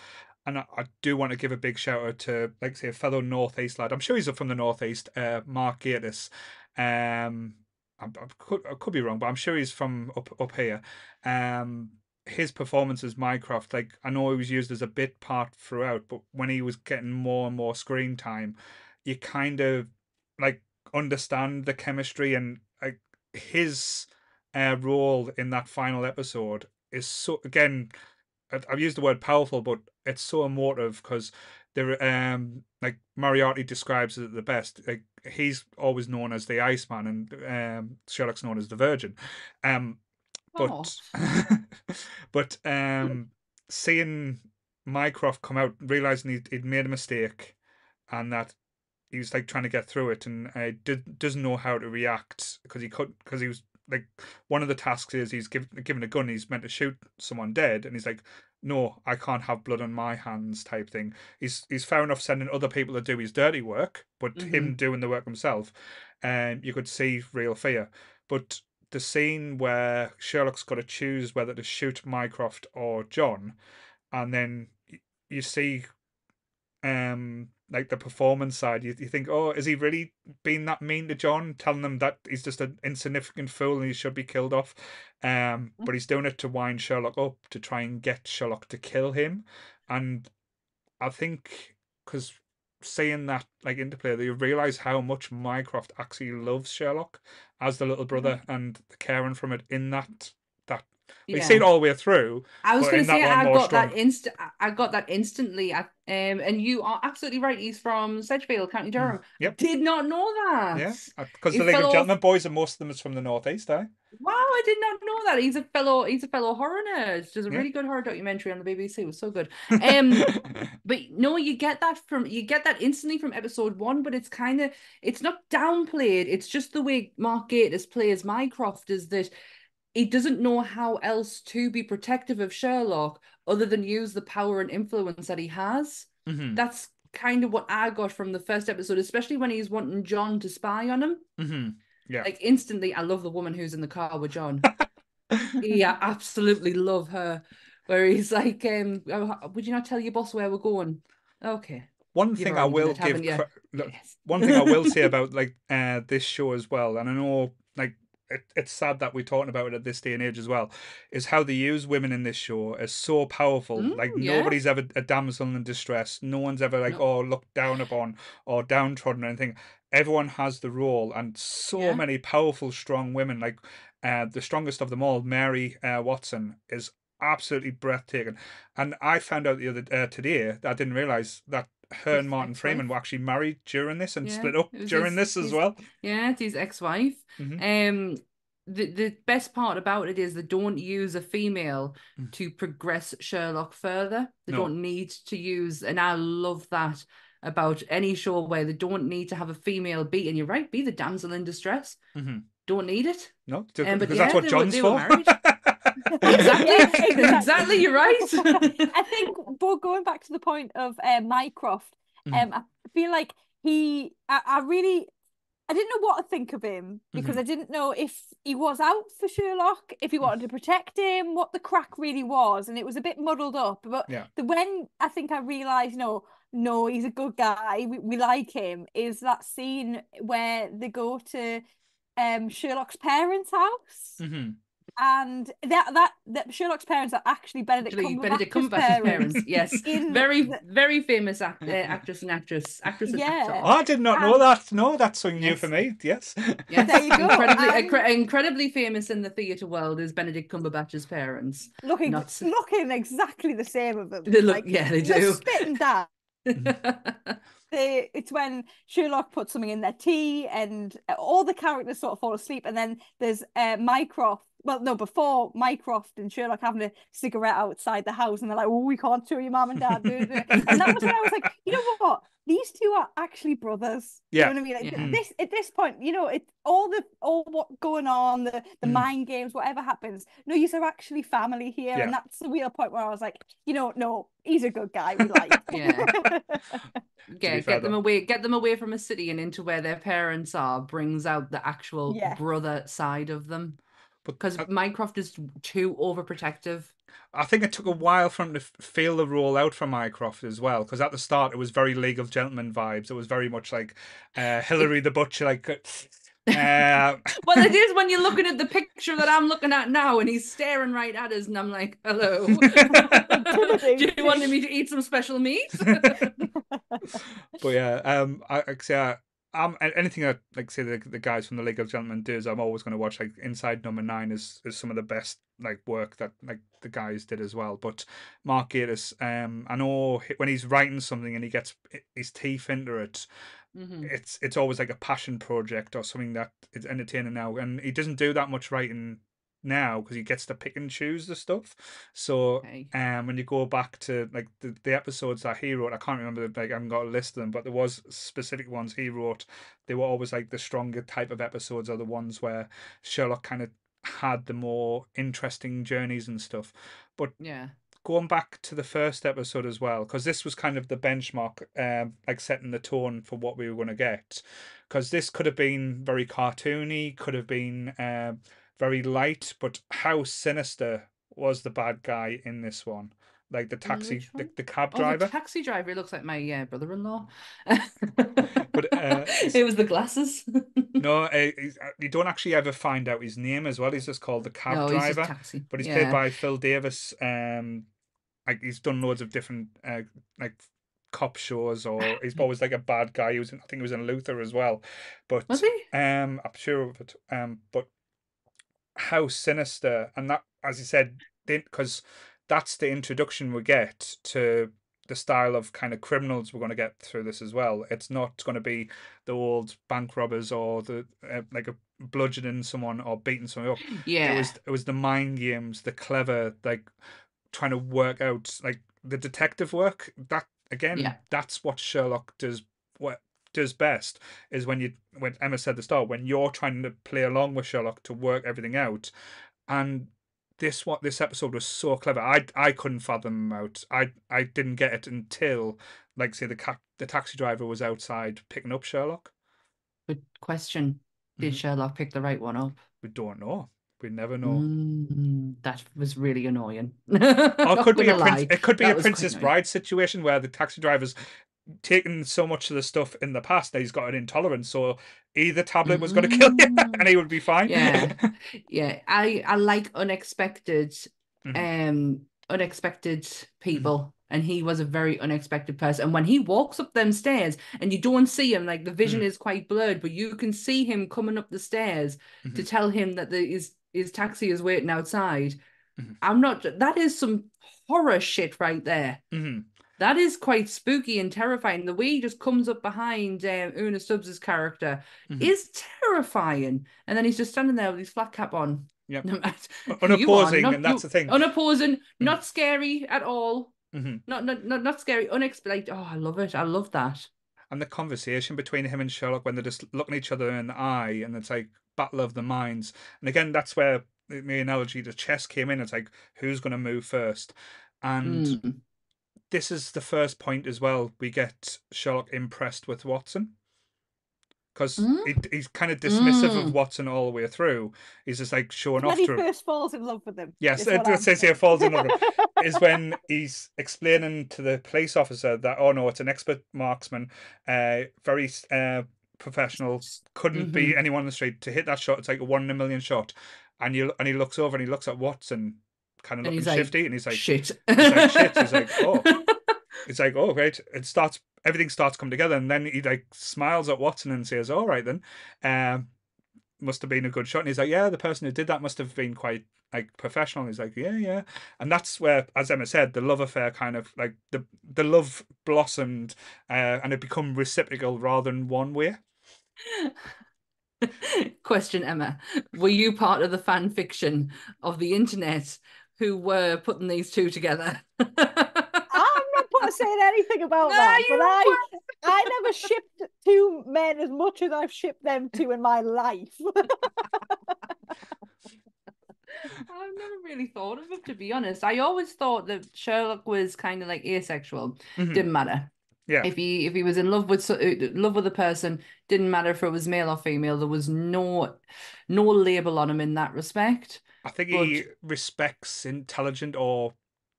And I, I do want to give a big shout out to, like say, a fellow Northeast lad. I'm sure he's from the Northeast, uh, Mark Gatiss. Um, I, I, could, I could be wrong, but I'm sure he's from up up here. Um, his performance as Mycroft, like I know he was used as a bit part throughout, but when he was getting more and more screen time, you kind of like understand the chemistry and like his uh, role in that final episode is so again. I've used the word powerful, but it's so emotive because there, um, like Moriarty describes it the best. Like he's always known as the Iceman, and um, Sherlock's known as the Virgin. Um, but [laughs] but um, seeing Mycroft come out, realizing he'd, he'd made a mistake, and that he was like trying to get through it, and uh, did, doesn't know how to react because he could because he was like one of the tasks is he's given given a gun, he's meant to shoot someone dead, and he's like, no, I can't have blood on my hands, type thing. He's he's fair enough sending other people to do his dirty work, but him doing the work himself, um, you could see real fear. But the scene where Sherlock's got to choose whether to shoot Mycroft or John, and then you see um like the performance side you, you think oh is he really being that mean to john telling him that he's just an insignificant fool and he should be killed off? Um but he's doing it to wind sherlock up to try and get sherlock to kill him. And i think because seeing that like interplay that you realize how much mycroft actually loves sherlock as the little brother mm-hmm. and the caring from it in that that we see it all the way through I was going to say I got strong. that instant. I got that instantly. I- Um, and you are absolutely right. He's from Sedgefield, County Durham. Mm, Yep. Did not know that. Yeah, because the League fell of Gentlemen boys and most of them is from the northeast, eh? Wow, I did not know that. He's a fellow. He's a fellow horror nerd. There's a Yeah. really good horror documentary on the BBC. It was so good. [laughs] Um, [laughs] but no, you get that from you get that instantly from episode one. But it's kind of it's not downplayed. It's just the way Mark Gatiss plays Mycroft is that he doesn't know how else to be protective of Sherlock other than use the power and influence that he has. Mhm, That's kind of what I got from the first episode, especially when he's wanting John to spy on him. mhm. Yeah. Like instantly, I love the woman who's in the car with John. [laughs] yeah, absolutely love her. Where he's like, um, "Oh, would you not tell your boss where we're going? Okay. One You've thing I will give look, Yes. one thing I will say [laughs] about like uh this show as well, and I know it, it's sad that we're talking about it at this day and age as well, is how they use women in this show as so powerful. Mm, like yeah. nobody's ever a damsel in distress. No one's ever like No. oh looked down upon or downtrodden or anything. Everyone has the role, and so Yeah. many powerful, strong women. Like uh, the strongest of them all, Mary uh, Watson, is absolutely breathtaking. And I found out the other uh, today that I didn't realize that her and Martin. Freeman were actually married during this and Yeah, split up during his- this as his- well. Yeah, it's his ex-wife. Mhm. Um, the the best part about it is they don't use a female Mm. to progress Sherlock further. They No. don't need to use, and I love that about any show where they don't need to have a female be. And you're right, be the damsel in distress. Mm-hmm. Don't need it. No, Um, because that's what John's were for. [laughs] [laughs] Exactly, exactly. You're right. I think, but going back to the point of uh, Mycroft, Mm. um, I feel like he, I, I really, I didn't know what to think of him because Mm-hmm. I didn't know if he was out for Sherlock, if he wanted to protect him, what the crack really was, and it was a bit muddled up. But Yeah. the when I think I realised, no, no, he's a good guy, we, we like him, is that scene where they go to um Sherlock's parents' house. Mhm. And that, that that Sherlock's parents are actually Benedict Actually, Cumberbatch's Benedict Cumberbatch's parents. parents. Yes, [laughs] very the- very famous act, uh, [laughs] actress and actress, actress and Yeah. actor. Oh, I did not know Um, that. No, that's something new for me. Yes. Yes, There you go, incredibly, and- incre- incredibly famous in the theatre world is Benedict Cumberbatch's parents. looking Nuts. looking exactly the same of them. They look- yeah, they they're do. spitting down. [laughs] They, it's when Sherlock puts something in their tea, and all the characters sort of fall asleep, and then there's uh, Mycroft. Well, no, before Mycroft and Sherlock having a cigarette outside the house, and they're like, "Oh, we can't show your mum and dad." duh, duh." and that was when I was like, you know what? These two are actually brothers. Yeah. You know what I mean? Like, Yeah. This at this point, you know, it all the all what going on, the the Mm. mind games, whatever happens. No, these are actually family here, Yeah. and that's the real point where I was like, you know, no, he's a good guy. We like. [laughs] Yeah. be Get, fair, get them though. away, get them away from a city and into where their parents are. Brings out the actual Yeah. brother side of them. But Because I, Mycroft is too overprotective. I think it took a while for him to feel the role out for Mycroft as well. Because at the start, it was very League of Gentlemen vibes. It was very much like uh, Hillary the Butcher, like. [laughs] Uh, Well, it is when you're [laughs] looking at the picture that I'm looking at now, and he's staring right at us, and I'm like, "Hello, [laughs] do you want me to eat some special meat?" but yeah, um, I, I say I, um, anything that like say the, the guys from the League of Gentlemen does, I'm always going to watch. Like Inside Number Nine is is some of the best like work that like the guys did as well. But Mark Gatiss, um, I know when he's writing something and he gets his teeth into it, Mhm. it's it's always like a passion project or something that is entertaining now. And he doesn't do that much writing now because he gets to pick and choose the stuff. So Okay. um, when you go back to like the, the episodes that he wrote, I can't remember like I haven't got a list of them, but there was specific ones he wrote. They were always like the stronger type of episodes are the ones where Sherlock kind of had the more interesting journeys and stuff. But Yeah. going back to the first episode as well, because this was kind of the benchmark, um, like setting the tone for what we were going to get. Because this could have been very cartoony, could have been um, very light, but how sinister was the bad guy in this one? Like the taxi, the, the cab Oh, driver. the taxi driver. He looks like my uh, brother-in-law. But, uh, [laughs] it was the glasses. [laughs] No, uh, uh, you don't actually ever find out his name as well. He's just called the cab no, he's driver. just taxi. but he's yeah. played by Phil Davis. Um, like he's done loads of different uh, like cop shows, or [laughs] he's always like a bad guy. He was, in, I think, he was in Luther as well. But Was he? um, I'm sure of it. Um, but how sinister, and that, as you said, because that's the introduction we get to the style of kind of criminals we're going to get through this as well. It's not going to be the old bank robbers or the uh, like a bludgeoning someone or beating someone up Yeah. it was it was the mind games, the clever, like trying to work out like the detective work. That again, Yeah. that's what Sherlock does. What does best is when you when Emma said the start when you're trying to play along with Sherlock to work everything out, and this what this episode was so clever. I I couldn't fathom out. I I didn't get it until like say the ca- the taxi driver was outside picking up Sherlock. Good question. Did Mhm. Sherlock pick the right one up? We don't know. We never know. Mm, that was really annoying. [laughs] Or it could be a prince, it could be a Princess. Bride situation where the taxi driver's taken so much of the stuff in the past that he's got an intolerance. So either tablet was going to kill you, [laughs] and he would be fine. Yeah, [laughs] yeah. I I like unexpected, Mhm. um, unexpected people, and he was a very unexpected person. And when he walks up them stairs, and you don't see him, like the vision Mhm. is quite blurred, but you can see him coming up the stairs to Mhm. tell him that the, his his taxi is waiting outside. Mhm. I'm not. That is some horror shit right there. That is quite spooky and terrifying. The way he just comes up behind um, Una Stubbs' character Mhm. is terrifying. And then he's just standing there with his flat cap on. Yep. [laughs] Unopposing, not- and that's you- the thing. Unopposing, not scary at all. Mhm. Not not not, not scary. unexplained. Oh, I love it. I love that. And the conversation between him and Sherlock when they're just looking each other in the eye, and it's like battle of the minds. And again, that's where the the analogy to chess came in. It's like who's going to move first, and Mm. This is the first point as well. We get Sherlock impressed with Watson because Mm. he, he's kind of dismissive of Mm. Watson all the way through. He's just like showing When off he to him. first falls in love with him. Yes, it, says here falls in love with him, [laughs] is when he's explaining to the police officer that oh no, it's an expert marksman, uh, very uh, professional, couldn't be Mm-hmm. anyone on the street to hit that shot. It's like a one in a million shot, and you and he looks over and he looks at Watson, kind of And looking like, shifty, and he's like, Shit. he's like shit. He's like [laughs] oh, it's like oh great. It starts everything starts to come together, and then he like smiles at Watson and says, all right then, um, must have been a good shot. And he's like, yeah, the person who did that must have been quite like professional. And he's like, yeah, yeah. And that's where, as Emma said, the love affair kind of like the the love blossomed, uh, and it become reciprocal rather than one way. [laughs] Question, Emma. Were you part of the fan fiction of the internet who were putting these two together? [laughs] I'm not put- saying anything about No, that, but I, [laughs] I never shipped two men as much as I've shipped them two in my life. [laughs] I've never really thought of it to be honest. I always thought that Sherlock was kind of like asexual. Mhm. Didn't matter. Yeah. If he if he was in love with so- uh, love with a person, didn't matter if it was male or female. There was no no label on him in that respect. I think he respects intelligent or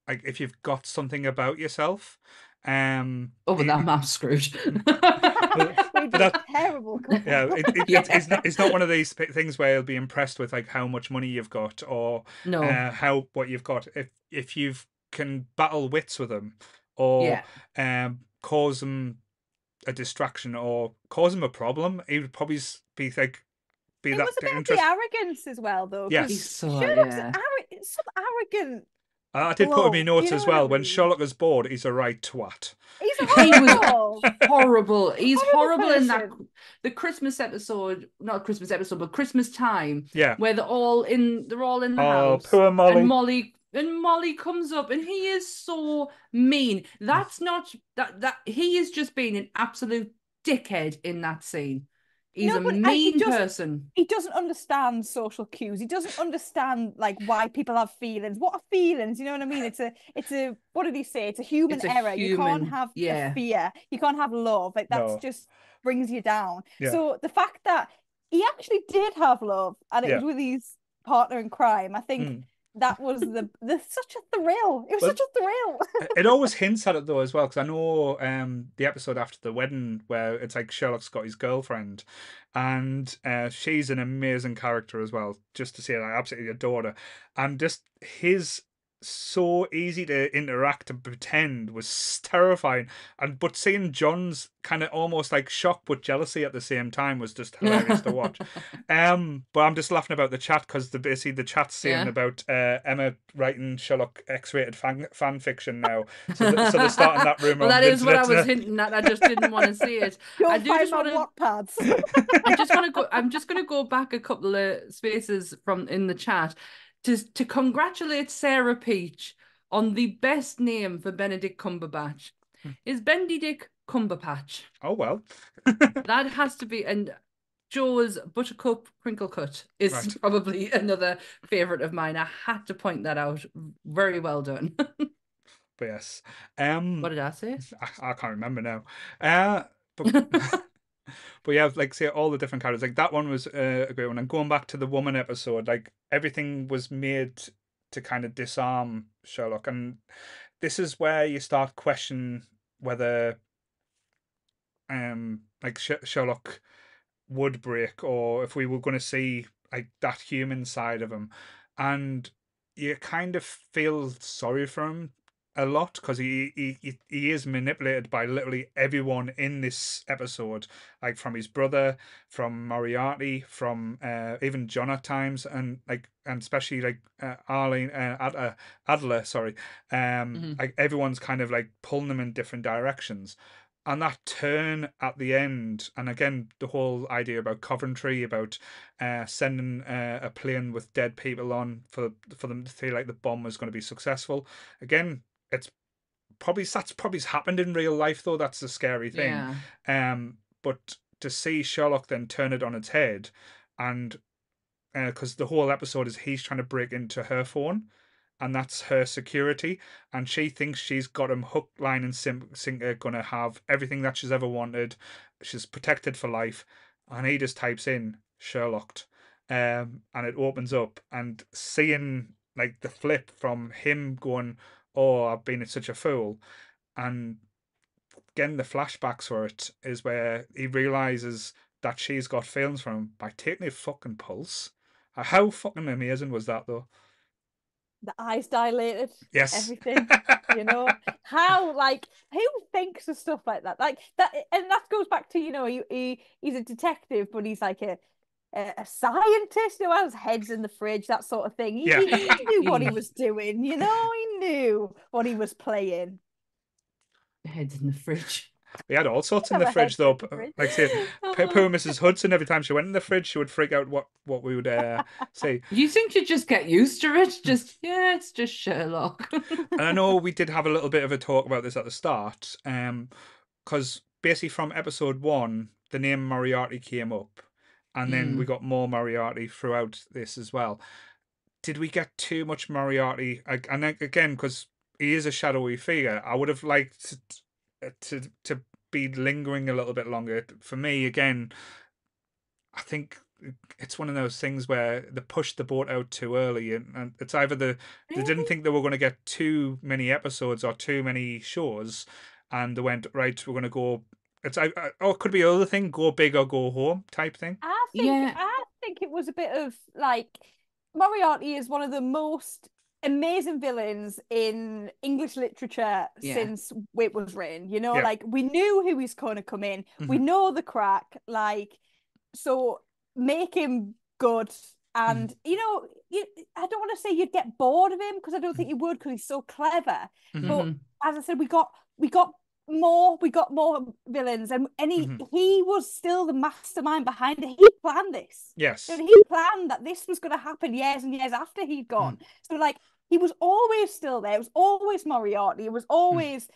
like if you've got something about yourself. Um, Other he- that, I'm screwed. [laughs] we did that- terrible [laughs] yeah, it, it, [laughs] Yeah. It's, it's not it's not one of these things where you'll be impressed with like how much money you've got or no. uh, how what you've got. If if you've can battle wits with them or yeah. um cause him a distraction or cause him a problem, he would probably be like, be It that was about interest. the arrogance as well, though. Yes. He's so Sherlock's yeah. arro- some arrogant. I did put him in my notes you as know what I well. When? Sherlock is bored, he's a right twat. He's [laughs] He horrible. horrible. He's Horrible horrible in that the Christmas episode, not Christmas episode, but Christmas time, Yeah. where they're all in they're all in the Oh, house. poor Molly. And Molly and Molly comes up and he is so mean. That's not that that he is just being an absolute dickhead in that scene. He's No, a but I- he mean doesn't- person. he doesn't understand social cues. He doesn't understand like why people have feelings. What are feelings? You know what I mean? It's a it's a what did he say? It's a human It's a error. You can't have a yeah. fear. You can't have love. Like that's No. just brings you down. Yeah. So the fact that he actually did have love and it Yeah. was with his partner in crime, I think Mm. That was the the such a thrill. It was Well- such a thrill. it always hints at it though as well because I know um the episode after the wedding where it's like Sherlock's got his girlfriend and uh, she's an amazing character as well just to say I absolutely adore her and just his so easy to interact and pretend was terrifying and but seeing John's kind of almost like shock but jealousy at the same time was just hilarious to watch [laughs] um but I'm just laughing about the chat because the basically the chat's saying Yeah. about uh, Emma writing Sherlock X-rated fan, fan fiction now [laughs] so, th- so they're starting that rumor Well, on that the is what I was hinting at. I just didn't want to see it. [laughs] Go I do find just want to I'm just gonna go. I'm just gonna go back a couple of spaces from in the chat to to congratulate Sarah Peach on the best name for Benedict Cumberbatch. Hmm. Is Benedict Cumberbatch? oh well [laughs] That has to be and. Joe's Buttercup Crinkle Cut is Right. probably another favourite of mine. I had to point that out. Very well done. but yes um what did I say? I, I can't remember now. Uh, but, [laughs] [laughs] but yeah, like say all the different characters. Like that one was uh, a great one. And going back to the woman episode, like everything was made to kind of disarm Sherlock, and this is where you start questioning whether, um, like Sh- Sherlock would break, or if we were going to see like that human side of him, and you kind of feel sorry for him a lot because he, he he is manipulated by literally everyone in this episode, like from his brother, from Moriarty, from uh, even John at times, and like and especially like uh, Irene uh, Ad- uh, Adler, sorry, um, Mhm. like everyone's kind of like pulling them in different directions. And that turn at the end, and again, the whole idea about Coventry, about uh, sending uh, a plane with dead people on for for them to feel like the bomb was going to be successful. Again, it's probably that's probably happened in real life though. That's the scary thing. Yeah. Um, but to see Sherlock then turn it on its head, and because the whole episode is he's trying to break into her phone, and that's her security, and she thinks she's got him hook, line, and sim- sinker, gonna have everything that she's ever wanted. She's protected for life, and he just types in Sherlocked, um, and it opens up, and seeing like the flip from him going, "Oh, I've been such a fool," and again, the flashbacks for it is where he realizes that she's got feelings for him by taking a fucking pulse. Uh, How fucking amazing was that though? the eyes dilated. Yes. Everything. you know [laughs] how like who thinks of stuff like that like that and that goes back to you know he, he he's a detective but he's like a a, a scientist who has heads in the fridge that sort of thing he, Yeah. he, he knew what he [laughs] was doing you know he knew what he was playing Heads in the fridge. We had all sorts in the fridge though. the fridge. Like say, poor poor Mrs. Hudson. Every time she went in the fridge, she would freak out what what we would uh, [laughs] say. You think you just get used to it? Just yeah, it's just Sherlock. [laughs] and I know we did have a little bit of a talk about this at the start, um, because basically from episode one, the name Moriarty came up, and then we mm. got more Moriarty throughout this as well. Did we get too much Moriarty? And then again, because he is a shadowy figure, I would have liked to, to to be lingering a little bit longer. For me, again, I think it's one of those things where they pushed the boat out too early, and, and it's either the they didn't think they were going to get too many episodes or too many shows, and they went right. We're going to go. It's I, I oh, it could be other thing. Go big or go home type thing. I think Yeah. I think it was a bit of like Moriarty is one of the most amazing villains in English literature Yeah. since it was written. You know, Yeah. like we knew who was going to come in. We Mhm. know the crack. Like, so make him good. And you know, you, I don't want to say you'd get bored of him because I don't think you would because he's so clever. But Mhm. as I said, we got we got more, we got more villains, and and he Mhm. he was still the mastermind behind it. He planned this. Yes. So he planned that this was going to happen years and years after he'd gone. So like he was always still there. It was always Moriarty. It was always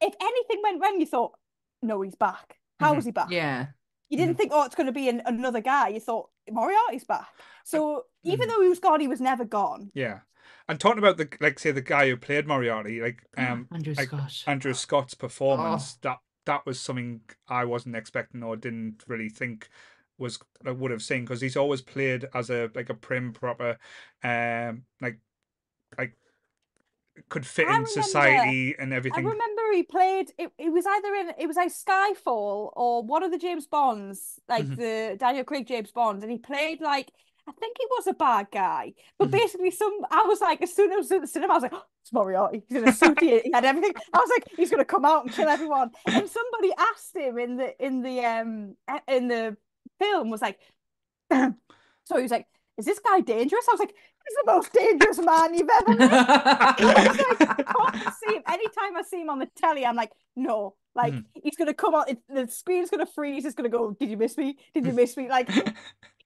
if anything went wrong, you thought, no, he's back. How Mhm. is he back? Yeah. You didn't think, oh, it's going to be an, another guy. You thought Moriarty's back. So even Mhm. though he was gone, he was never gone. Yeah. And talking about the like say the guy who played Moriarty, like um Andrew like Scott. Andrew Scott's performance, Oh. that that was something I wasn't expecting or didn't really think was I would have seen because he's always played as a like a prim proper um like like could fit I in remember- society and everything. I remember he played. It, it was either in it was like Skyfall or one of the James Bonds, like Mhm. the Daniel Craig James Bonds, and he played like I think he was a bad guy, but Mhm. basically some. I was like, as soon as I was in the cinema, I was like, oh, it's Moriarty. He's in a suit. he, had everything. I was like, he's gonna come out and kill everyone. And somebody asked him in the in the um in the film was like, [clears throat] so he was like, is this guy dangerous? I was like, he's the most dangerous man you've ever met. [laughs] I was like, I see him. Anytime I see him on the telly, I'm like, no, like Mhm. he's gonna come out. The screen's gonna freeze. It's gonna go. Did you miss me? Did you miss me? Like, [laughs]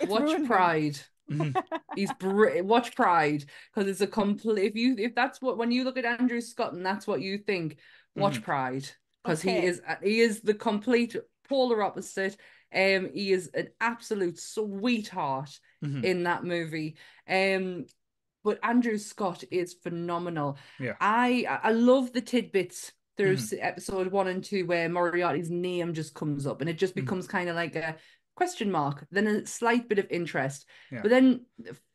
it's, Watch. Pride. [laughs] Mhm. He's br- watch Pride because it's a complete. If you if that's what when you look at Andrew Scott and that's what you think, watch Pride because he is he is the complete polar opposite. Um, he is an absolute sweetheart Mhm. in that movie. Um, but Andrew Scott is phenomenal. Yeah. I I love the tidbits. There's episode one and two where Moriarty's name just comes up and it just Mhm. becomes kind of like a question mark, then a slight bit of interest. Yeah. But then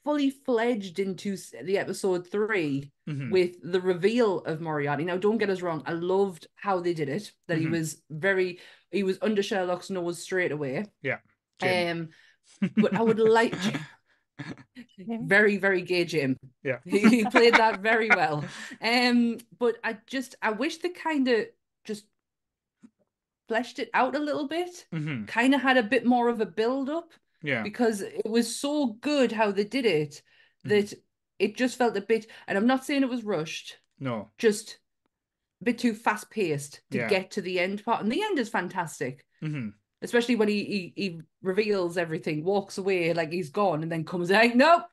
fully fledged into the episode three Mhm. with the reveal of Moriarty. Now, don't get us wrong, I loved how they did it, that he Mhm. was very, he was under Sherlock's nose straight away. Yeah. Jim. Um, but I would like [laughs] very, very gay Jim. Yeah. He, he played that very [laughs] well. Um, but I just I wish the kind of just fleshed it out a little bit. Mhm. Kind of had a bit more of a build up Yeah. because it was so good how they did it Mhm. that it just felt a bit. And I'm not saying it was rushed, No. just a bit too fast paced to Yeah. get to the end part. And the end is fantastic hmm especially when he, he he reveals everything, walks away like he's gone, and then comes out. Nope,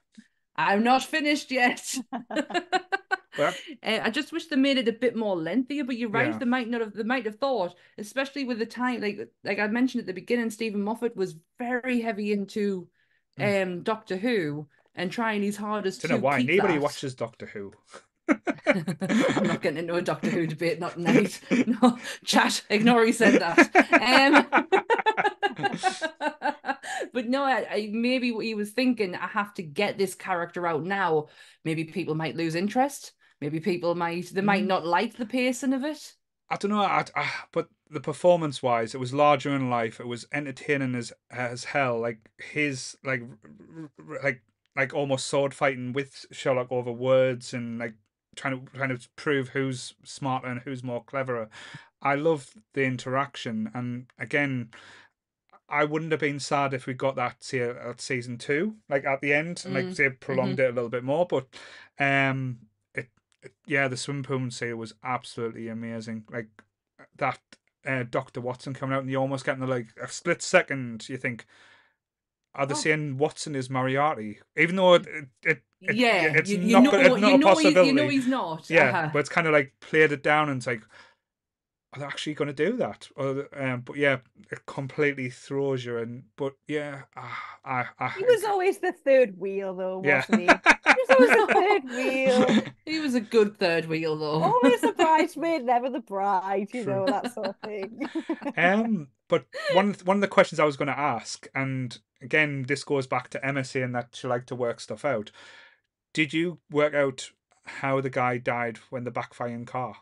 I'm not finished yet. [laughs] [laughs] Well- Uh, I just wish they made it a bit more lengthier, but you're right. Yeah. They might not have. They might have thought, especially with the time, like like I mentioned at the beginning, Steven Moffat was very heavy into um Doctor Who and trying his hardest Don't know why keep nobody that. watches Doctor Who. [laughs] I'm not getting into a Doctor Who debate, not tonight. [laughs] No, chat, ignore he said that. Um, [laughs] but no, I, I, maybe what he was thinking, I have to get this character out now. Maybe people might lose interest. Maybe people might, they might Mm. not like the pacing of it. I don't know, I, I, but the performance wise, it was larger in life. It was entertaining as as hell. Like his like r- r- like like almost sword fighting with Sherlock over words and like trying to trying to prove who's smarter and who's more cleverer. I love the interaction, and again, I wouldn't have been sad if we got that say at season two, like at the end, and like Mm, say prolonged it a little bit more. But um, yeah, the swim pool scene was absolutely amazing. Like that uh, Doctor Watson coming out, and you almost getting the like a split second. You think. Are they Oh. saying Watson is Moriarty? Even though it, it, it, it- yeah, it's you, not, know, it's not you a possibility. you know he's not. Yeah, Uh-huh. but it's kind of like played it down, and it's like, are they actually going to do that? Or, um, but yeah, it completely throws you. And but yeah, ah, I, I, He was always the third wheel, though, yeah. wasn't he? He was always the third wheel. [laughs] he was a good third wheel though. Always the [laughs] bridesmaid, never the bride, you True. know, that sort of thing. [laughs] um, but one of the- one of the questions I was going to ask, and again, this goes back to Emma saying that she liked to work stuff out. Did you work out how the guy died when the backfiring car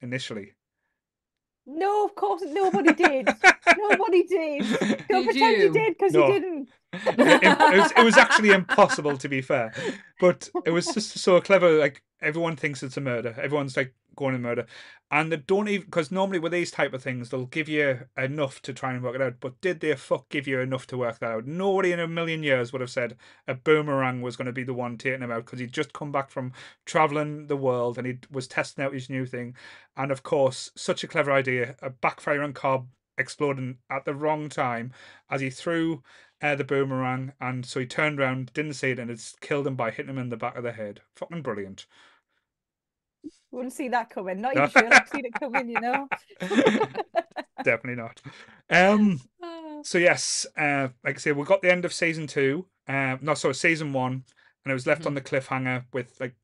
initially? No, of course nobody did. Nobody did. [laughs] Don't Did pretend you? you did because No. you didn't. it, it was, it was actually impossible to be fair, but it was just so clever. Like everyone thinks it's a murder. Everyone's like going to murder, and they don't even because normally with these type of things they'll give you enough to try and work it out. But did they fuck give you enough to work that out? Nobody in a million years would have said a boomerang was going to be the one taking him out because he'd just come back from traveling the world and he was testing out his new thing, and of course, such a clever idea, a backfiring cob exploding at the wrong time as he threw uh, the boomerang, and so he turned around, didn't see it, and it's killed him by hitting him in the back of the head. Fucking brilliant. Wouldn't see that coming. Not even sure I've [laughs] seen it coming, you know. [laughs] Definitely not. Um. [sighs] So yes, uh, like I say, we got the end of season two. Uh, no, sorry, season one, and it was left on the cliffhanger with like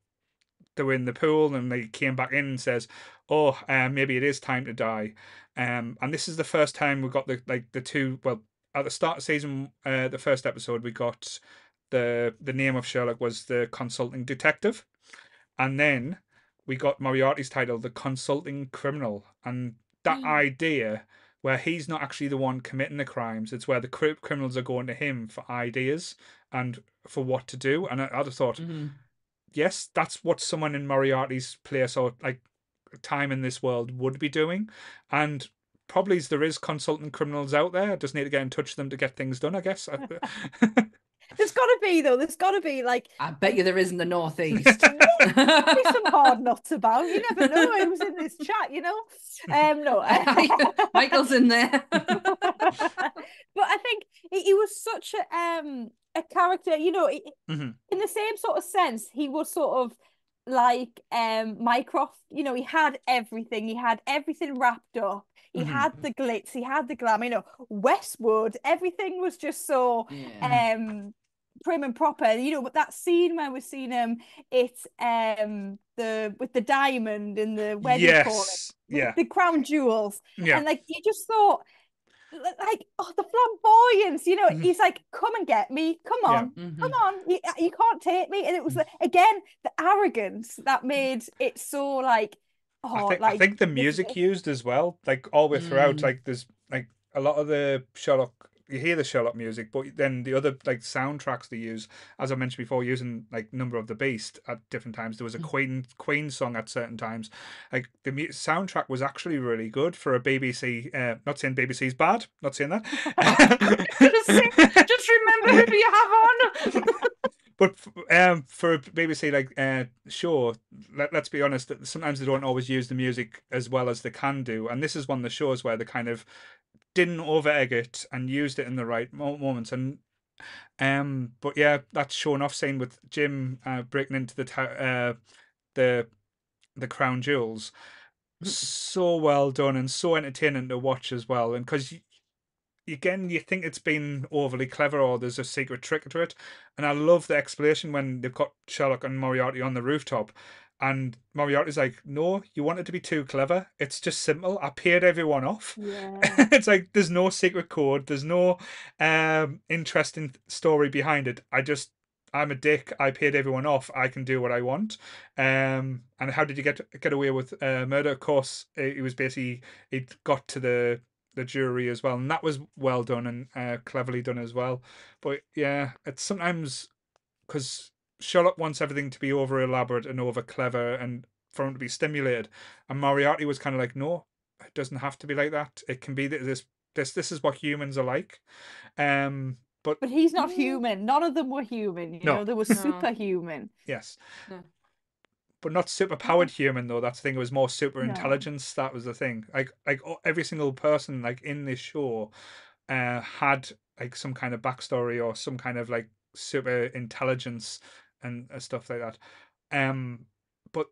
they were in the pool and they came back in and says, "Oh, uh, maybe it is time to die." Um, and this is the first time we got the like the two. Well, at the start of season, uh, the first episode, we got the the name of Sherlock was the consulting detective, and then we got Moriarty's title, the consulting criminal, and that hmm. idea where he's not actually the one committing the crimes, it's where the cri- criminals are going to him for ideas and for what to do. And I, I'd have thought, mm-hmm. yes, that's what someone in Moriarty's place or like time in this world would be doing, and. Probably there is consultant criminals out there. I just need to get in touch with them to get things done. I guess. [laughs] [laughs] There's got to be though. There's got to be like I bet you there is in the northeast. be some [laughs] hard nuts about. You never know who's in this chat. You know. Um, no. [laughs] [laughs] Michael's in there. but I think he, he was such a um a character. You know, he- Mhm. in the same sort of sense, he was sort of like um Mycroft. You know, he had everything. He had everything wrapped up. He Mhm. had the glitz. He had the glam. You know, Westwood. Everything was just so Yeah. um prim and proper. You know, but that scene where we're seeing him, it's um the with the diamond and the wedding yes. with Yeah. the crown jewels. Yeah. And like you just thought, like, oh, the flamboyance, you know, Mhm. he's like, come and get me, come Yeah. on, Mhm. come on, you, you can't take me. And it was like, again the arrogance that made it so like, oh, I think like I think the music used as well, like all the way throughout. Mm. Like there's like a lot of the Sherlock. You hear the Sherlock music, but then the other like soundtracks they use, as I mentioned before, using like Number of the Beast at different times. There was a Mm. Queen Queen song at certain times. Like the mu- soundtrack was actually really good for a BBC. Uh, not saying BBC's bad, not saying that. [laughs] just, just remember who you have on. [laughs] But um, for a BBC like uh, show, let, let's be honest, that sometimes they don't always use the music as well as they can do, and this is one of the shows where they kind of didn't over egg it and used it in the right moments. And um, but yeah, that shown off scene with Jim uh, breaking into the uh, the the crown jewels, so well done and so entertaining to watch as well. And because again, you think it's been overly clever or there's a secret trick to it. And I love the explanation when they've got Sherlock and Moriarty on the rooftop. And Moriarty's like, no, you want it to be too clever. It's just simple. I paid everyone off. Yeah. [laughs] it's like there's no secret code. There's no um interesting story behind it. I just I'm a dick. I paid everyone off. I can do what I want. Um, and how did you get get away with uh, murder? Of course, it, it was basically it got to the the jury as well, and that was well done and uh, cleverly done as well. But yeah, it's sometimes because Sherlock wants everything to be over elaborate and over clever and for him to be stimulated, and Moriarty was kind of like, no, it doesn't have to be like that. It can be this this this is what humans are like. Um, but But he's not human. None of them were human. You No. know, they were No. superhuman. yes. No. But not super powered human though. That's the thing. It was more super No. intelligence. That was the thing. Like like every single person like in this show, uh, had like some kind of backstory or some kind of like super intelligence and uh, stuff like that. Um, but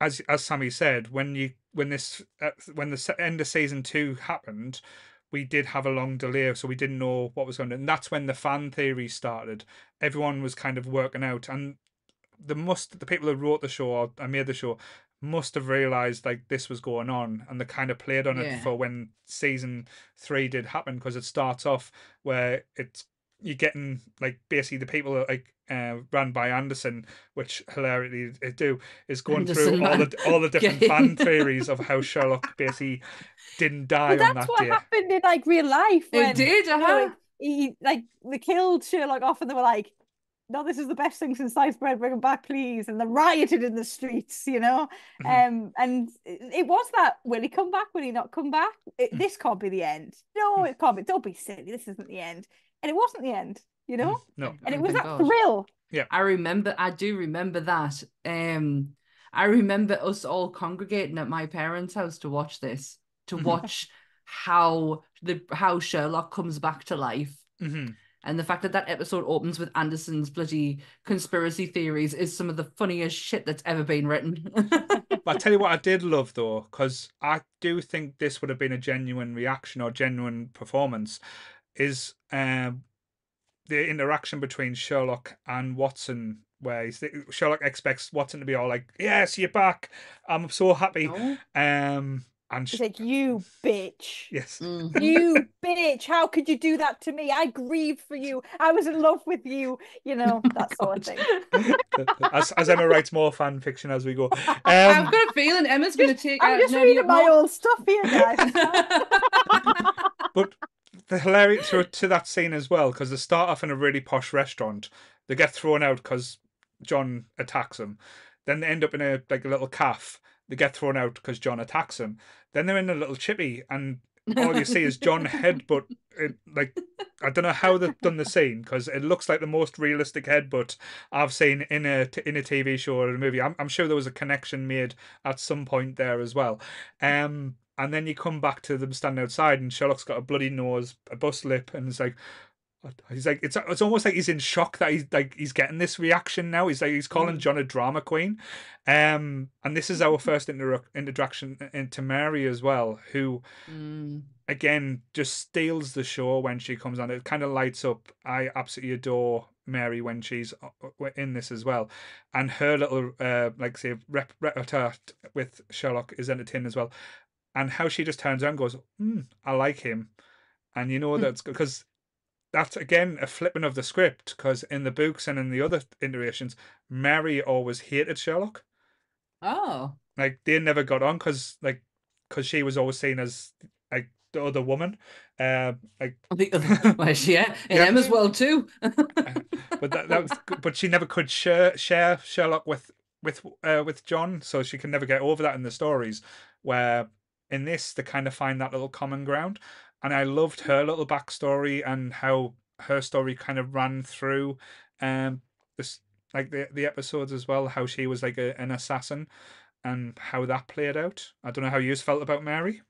as as Sammy said, when you when this uh, when the end of season two happened, we did have a long delay, so we didn't know what was going to. And that's when the fan theory started. Everyone was kind of working out, and the must the people who wrote the show or and made the show must have realized like this was going on, and they kind of played on it for when season three did happen because it starts off where it's you're getting like basically the people that, like uh, ran by Anderson, which hilariously it do is going Anderson through all the all the [laughs] different fan theories of how Sherlock basically didn't die But on that's that what day. happened in like real life. It when, did, you know, uh-huh. he- he like they killed Sherlock off, and they were like, "No, this is the best thing since sliced bread. Bring him back, please!" And they rioted in the streets, you know. Mhm. Um, and it, it was that. Will he come back? Will he not come back? It, Mm. this can't be the end. No, it can't be. Don't be silly. This isn't the end. And it wasn't the end, you know. No. And it Oh, was thank that God. thrill. Yeah. I remember, I do remember that. Um, I remember us all congregating at my parents' house to watch this, to watch how the how Sherlock comes back to life, hmm and the fact that that episode opens with Anderson's bloody conspiracy theories is some of the funniest shit that's ever been written. [laughs] But I tell you what, I did love though, because I do think this would have been a genuine reaction or genuine performance, is um, the interaction between Sherlock and Watson, where he's, Sherlock expects Watson to be all like, "Yes, you're back. I'm so happy." No? Um, and she's like you bitch. yes, Mhm. [laughs] You bitch, how could you do that to me? I grieved for you. I was in love with you, you know, [laughs] that sort of thing. [laughs] as as Emma writes more fan fiction as we go. I've Um, got a feeling Emma's going to take. I'm out just Nerdy reading Up my More. old stuff here, guys. but the hilarious to, to that scene as well because they start off in a really posh restaurant. They get thrown out because john attacks them then they end up in a like a little calf they get thrown out because john attacks them then they're in a little chippy and all you see is john headbutt it, like i don't know how they've done the scene because it looks like the most realistic headbutt i've seen in a in a tv show or a movie. I'm, I'm sure there was a connection made at some point there as well. Um and then you come back to them standing outside, and Sherlock's got a bloody nose, a bust lip, and it's like, he's like, it's it's almost like he's in shock that he's like he's getting this reaction now. He's like he's calling John a drama queen, um, and this is our first inter- introduction into Mary as well, who Mm. again just steals the show when she comes on. It kind of lights up. I absolutely adore Mary when she's uh, in this as well, and her little uh like say rep- repertoire with Sherlock is entertaining as well, and how she just turns around and goes, mm, "I like him," and you know that's because that's again a flipping of the script because in the books and in the other iterations, Mary always hated Sherlock. Oh. Like they never got on because like because she was always seen as like the other woman. Uh, like [laughs] The other, well, yeah, and [laughs] Yeah. Emma's well too. but that, that was [laughs] but she never could share share Sherlock with with uh, with John, so she can never get over that in the stories. Where in this they kind of find that little common ground, and I loved her little backstory and how her story kind of ran through um this like the the episodes as well. How she was like a, an assassin, and how that played out. I don't know how you felt about Mary.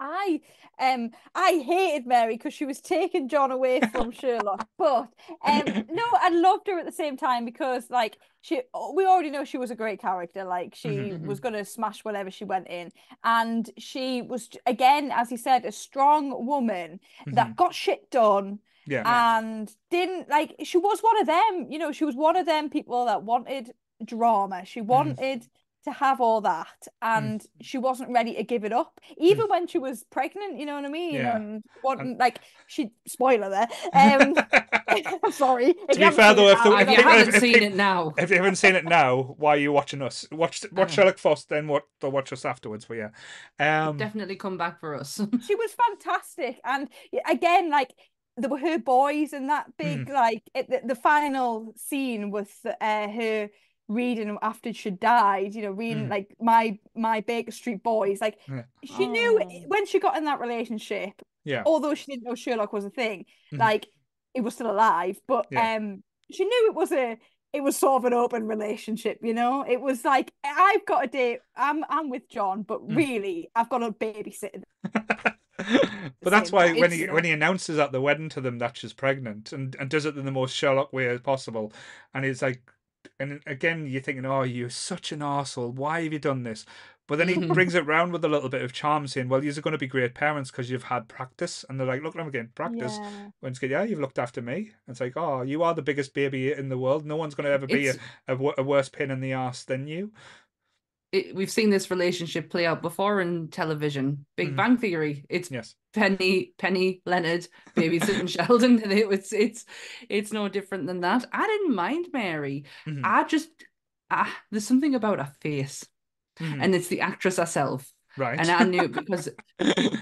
I um I hated Mary because she was taking John away from [laughs] Sherlock. But um no, [laughs] I loved her at the same time because like she we already know she was a great character. Like she Mhm. was gonna smash whatever she went in. And she was again, as he said, a strong woman that got shit done Yeah, and didn't like she was one of them, you know, she was one of them people that wanted drama. She wanted to have all that and she wasn't ready to give it up even when she was pregnant you know what i mean Yeah. and like she spoiler there [laughs] um I'm [laughs] sorry To be fair, though, if the- now, if you haven't if seen it now, [laughs] if you haven't seen it now, why are you watching us? Watch watch Uh. Sherlock first, then what? They'll watch us afterwards. But yeah, um, definitely come back for us. she was fantastic and again like there were her boys and that big like it, the, the final scene with uh, her reading after she died you know reading Mm. like my my Baker Street boys like Yeah. she knew Oh. when she got in that relationship yeah, although she didn't know Sherlock was a thing Mhm. like it was still alive but Yeah. um she knew it was a it was sort of an open relationship you know it was like I've got a date I'm I'm with John but Mm. really I've got a babysitter [laughs] but that's why when he when he announces at the wedding to them that she's pregnant and, and does it in the most Sherlock way as possible, and he's like, and again you're thinking, oh, you're such an arsehole. Why have you done this? But then he [laughs] brings it round with a little bit of charm, saying, "Well, you're going to be great parents because you've had practice." And they're like, "Look, I'm getting practice." Yeah. When it's good, yeah, you've looked after me. It's like, oh, you are the biggest baby in the world. No one's going to ever be a, a, a worse pain in the ass than you. It, we've seen this relationship play out before in television. Big Mhm. Bang Theory. It's Yes. Penny, Penny, Leonard, babysitting [laughs] Sheldon. and [laughs] it- It's it's it's no different than that. I didn't mind Mary. Mhm. I just ah, there's something about her face, Mhm. and it's the actress herself. Right. And I knew it [laughs] because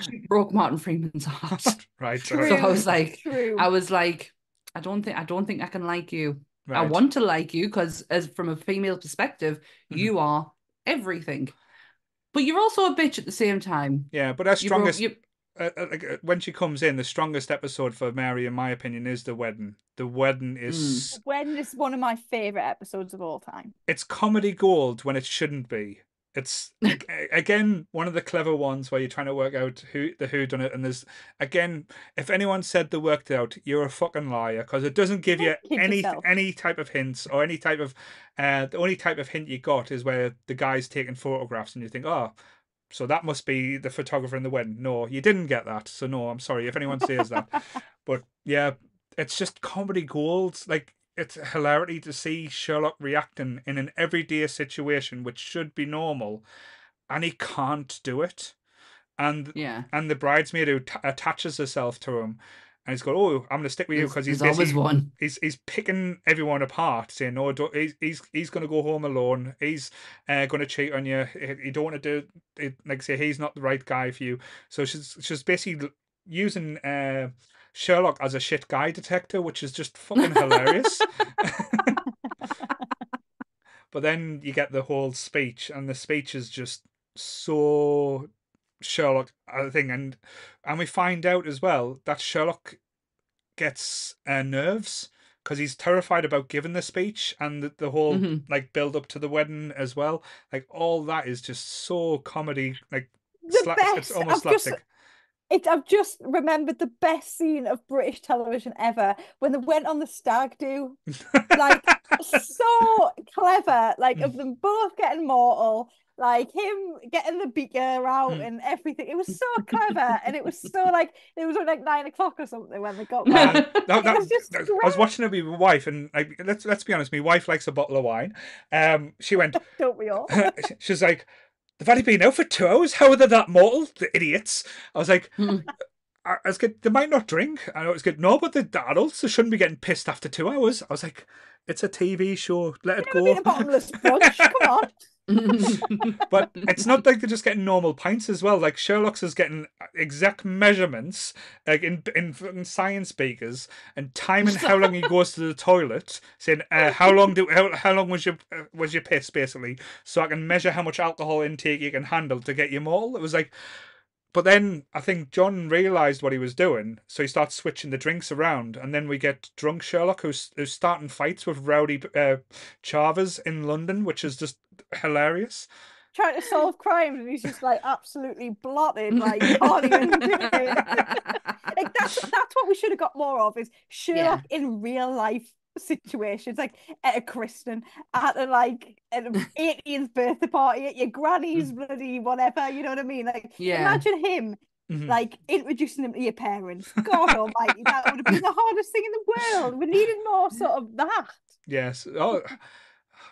she broke Martin Freeman's heart. right. True. So I was like, True. I was like, I don't think I don't think I can like you. I want to like you because as from a female perspective, Mhm. you are everything. But you're also a bitch at the same time. Yeah, but our You broke- strongest you- uh, uh, like, uh, when she comes in, the strongest episode for Mary, in my opinion, is the wedding. The wedding is. Mm. is when is one of my favorite episodes of all time. it's comedy gold when it shouldn't be. It's again one of the clever ones where you're trying to work out who the who done it, and there's again, if anyone said they worked it out, you're a fucking liar because it doesn't give you any yourself. any type of hints or any type of. Uh, the only type of hint you got is where the guy's taking photographs, and you think, oh. So that must be the photographer in the wind. No, you didn't get that. So no, I'm sorry if anyone says that. [laughs] But yeah, it's just comedy gold. Like it's hilarity to see Sherlock reacting in an everyday situation which should be normal, and he can't do it. And yeah. and the bridesmaid who t- attaches herself to him, and he's going, "Oh, I'm going to stick with you because he's always one. he's he's picking everyone apart, saying, "No, don't, he's he's he's going to go home alone. He's uh, going to cheat on you. He- You don't want to do it. Like say, he's not the right guy for you." So she's she's basically using uh, Sherlock as a shit guy detector, which is just fucking hilarious. [laughs] but then you get the whole speech, and the speech is just so Sherlock I think, and and we find out as well that Sherlock gets uh, nerves because he's terrified about giving the speech and the, the whole Mhm. like build up to the wedding as well. Like all that is just so comedy, like sla- it's almost I've just, slapstick. It, I've just remembered the best scene of British television ever when they went on the stag do. Like [laughs] so clever. Like of them both getting mortal. Like him getting the beaker out Mm. and everything. It was so clever, and it was so like it was like nine o'clock or something when they got back. that- was just that- I was watching it with my wife, and like, let's let's be honest, my wife likes a bottle of wine. Um, she went, [laughs] Don't we all? [laughs] she's like, they've only been out for two hours. How are they that mortal? The idiots. I was like, Hmm. I I was good. They might not drink. I know it's good. No, but they're adults. They shouldn't be getting pissed after two hours. I was like, it's a TV show. Let it Never been go. a bottomless [laughs] brunch. Come on. [laughs] but it's not like they're just getting normal pints as well. Like Sherlock's is getting exact measurements, like in in fucking science speakers, and timing how long he [laughs] goes to the toilet, saying uh, how long do how, how long was your uh, was your piss basically, so I can measure how much alcohol intake you can handle to get you mortal. It was like. But then I think John realised what he was doing, so he starts switching the drinks around, and then we get drunk Sherlock who's, who's starting fights with rowdy uh, Chavez in London, which is just hilarious. Trying to solve crimes, and he's just like absolutely blotted. Like [laughs] can't even do it. like that's that's what we should have got more of is Sherlock in real life situations, like at a christening, at a like at an [laughs] 18th birthday party, at your granny's bloody whatever. You know what I mean? Like Yeah. imagine him Mhm. like introducing them to your parents. [laughs] God Almighty, that would have been the hardest thing in the world. We needed more sort of that. Yes. Oh,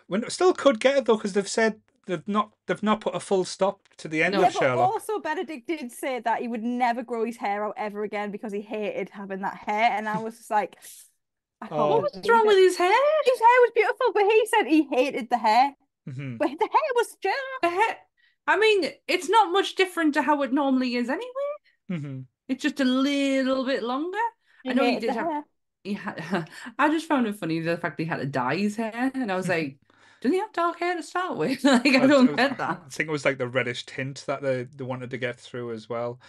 we still could get it though because they've said they've not they've not put a full stop to the end No. Yeah, of but Sherlock. also Benedict did say that he would never grow his hair out ever again because he hated having that hair, and I was just like, Oh. what was wrong with his hair? His hair was beautiful, but he said he hated the hair. Mhm. But the hair was just The hair. I mean, it's not much different to how it normally is anyway. Mhm. It's just a little bit longer. he I know he did the have- hair. He had, [laughs] I just found it funny the fact that he had to dye his hair, and I was like, doesn't he have dark hair to start with? [laughs] like, I But don't it- get that. I think it was like the reddish tint that they, they wanted to get through as well.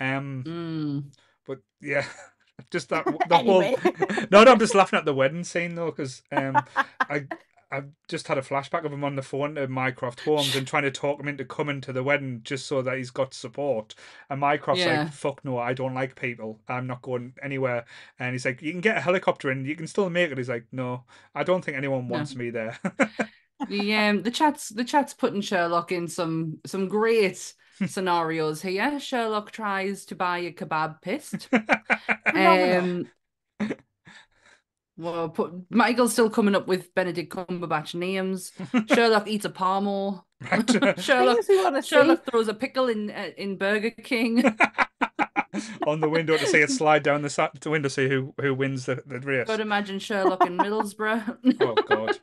Um, Mm. but yeah, [laughs] just that [laughs] the whole. [laughs] No, no, I'm just laughing at the wedding scene though because um, [laughs] I I just had a flashback of him on the phone to Mycroft Holmes and trying to talk him into coming to the wedding just so that he's got support. And Mycroft's Yeah. like, "Fuck no, I don't like people. I'm not going anywhere." And he's like, "You can get a helicopter and you can still make it." He's like, "No, I don't think anyone No. wants me there." The um the chat's the chat's putting Sherlock in some some great scenarios here. Sherlock tries to buy a kebab pissed. [laughs] Um, well, put, Michael's still coming up with Benedict Cumberbatch names. [laughs] Sherlock eats a Parmo. right. [laughs] Sherlock Things we want to see. Sherlock throws a pickle in uh, in Burger King. on the window to see it slide down the, sa- the window, see who who wins the, the race. Got to imagine Sherlock in Middlesbrough. Oh God.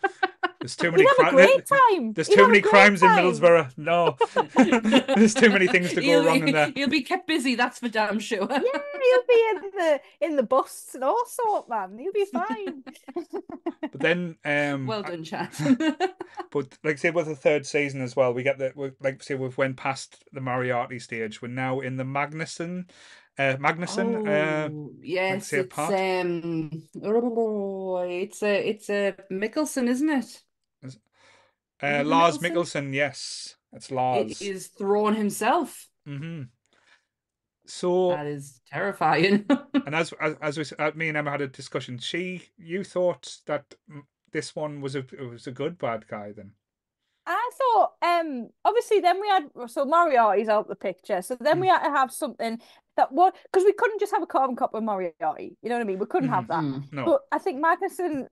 There's too many He'd have a cri- great time. There's too many crimes in time. Middlesbrough. No, [laughs] there's too many things to go he'll, wrong in there. he'll be kept busy, that's for damn sure. Yeah, he'll be in the in the bus and all sort, man. He'll be fine. [laughs] But then, um, well done, chat. [laughs] But like I say with the third season as well, we get the like say we've went past the Moriarty stage. We're now in the Magnussen, uh, Magnussen. uh, Oh, yes, it's um, oh, it's a it's a Mikkelsen, isn't it? Uh, Lars Mikkelsen? Mikkelsen. Yes, that's Lars. It is Thrawn himself. hmm So That is terrifying. [laughs] and as as, as we uh, me and Emma had a discussion, she you thought that mm, this one was a was a good bad guy then. I thought, um, obviously, then we had so Moriarty's out the picture, so then we had to have something that was because we couldn't just have a carbon copy of Moriarty. You know what I mean? We couldn't have that. Mm. No, But I think Magnussen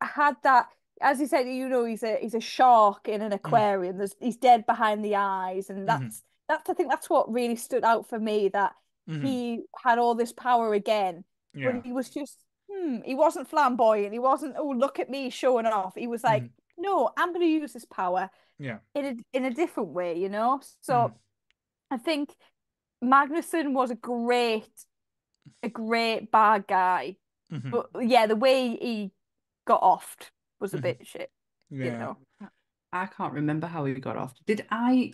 had that, as he said, you know, he's a he's a shark in an aquarium. There's he's dead behind the eyes, and that's that's I think that's what really stood out for me that Mhm. he had all this power again, yeah, but he was just hmm, he wasn't flamboyant. He wasn't oh look at me showing off. He was like, no, I'm going to use this power yeah, in a in a different way, you know. So Mhm. I think Magnussen was a great, a great bad guy, mhm, but yeah, the way he got offed was a Mhm. bit shit, yeah. you know. I can't remember how we got off. Did I?